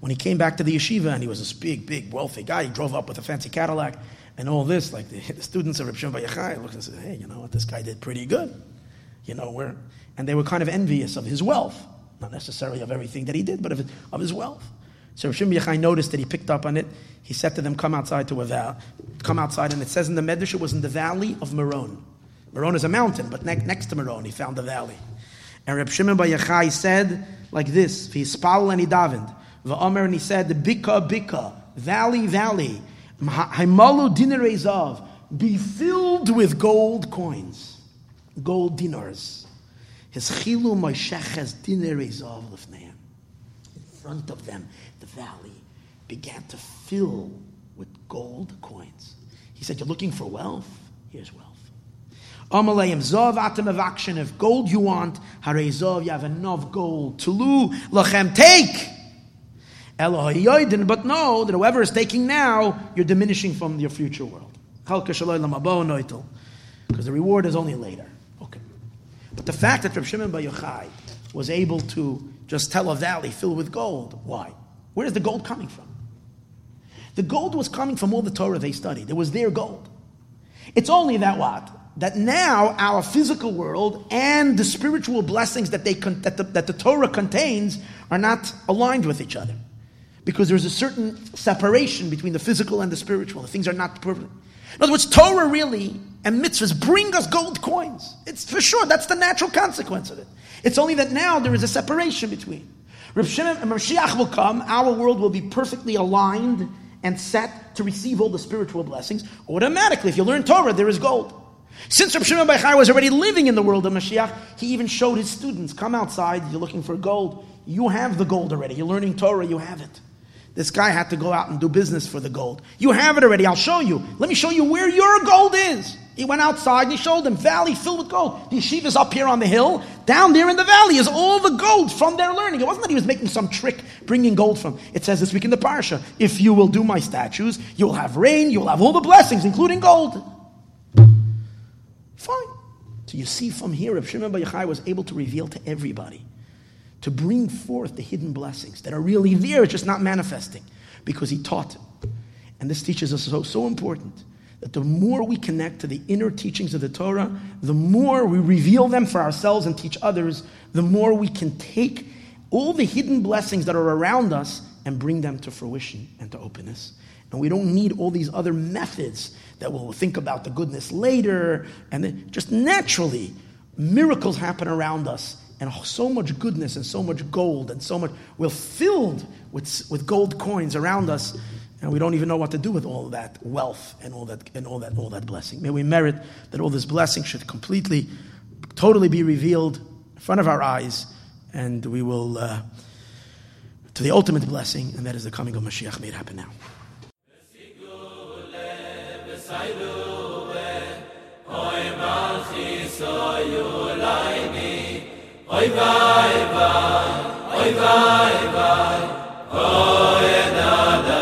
Speaker 1: When he came back to the yeshiva, and he was this big, big, wealthy guy, he drove up with a fancy Cadillac and all this. Like the, the students of Reb Shimon Yochai looked and said, "Hey, you know what? This guy did pretty good. You know, where, and they were kind of envious of his wealth, not necessarily of everything that he did, but of, of his wealth. So Shimon Yochai noticed that he picked up on it. He said to them, "Come outside to a valley. Come outside." And it says in the Medrash, it was in the valley of Meron. Meron is a mountain, but ne- next to Meron, he found the valley. And Reb Shimon Bar said like this: "V'yispal and he davened, v'omer and he said, Bika, Bika, valley, valley, haimalu dinarei zav, be filled with gold coins, gold dinars." His chilu moisheches dinarei zav lifneim. In front of them, the valley began to fill with gold coins. He said, You're looking for wealth? Here's wealth. Amalayim Zov Atam Avakshin, if gold you want, Hare Zov, you have enough gold. Tulu Lachem, take! But know that whoever is taking now, you're diminishing from your future world. Because the reward is only later. Okay. But the fact that Reb Shimon Bar Yochai was able to just tell a valley filled with gold, why? Where is the gold coming from? The gold was coming from all the Torah they studied. It was their gold. It's only that what? That now our physical world and the spiritual blessings that, they con- that, the, that the Torah contains are not aligned with each other. Because there's a certain separation between the physical and the spiritual. The things are not perfect. In other words, Torah really and mitzvahs bring us gold coins. It's for sure, that's the natural consequence of it. It's only that now there is a separation between. Reb Shimon and Mashiach will come, our world will be perfectly aligned and set to receive all the spiritual blessings. Automatically, if you learn Torah, there is gold. Since Reb Shimon Bar Yochai was already living in the world of Mashiach, he even showed his students, come outside, you're looking for gold. You have the gold already. You're learning Torah, you have it. This guy had to go out and do business for the gold. You have it already, I'll show you. Let me show you where your gold is. He went outside and he showed them, valley filled with gold. The yeshiva is up here on the hill. Down there in the valley is all the gold from their learning. It wasn't that he was making some trick bringing gold from. It says this week in the parsha, if you will do my statues, you will have rain, you will have all the blessings, including gold. Fine. So you see from here, Reb Shimon Bar Yochai was able to reveal to everybody, to bring forth the hidden blessings that are really there, just not manifesting, because he taught it. And this teaches us so, so important that the more we connect to the inner teachings of the Torah, the more we reveal them for ourselves and teach others, the more we can take all the hidden blessings that are around us and bring them to fruition and to openness. And we don't need all these other methods that we'll think about the goodness later. And then just naturally, miracles happen around us. And so much goodness and so much gold and so much, we're filled with, with gold coins around us. And we don't even know what to do with all that wealth and all that, and all that, all that blessing. May we merit that all this blessing should completely, totally be revealed in front of our eyes. And we will, uh, to the ultimate blessing, and that is the coming of Mashiach. May it happen now.
Speaker 2: Oy vay vay, oy vay vay, oy da da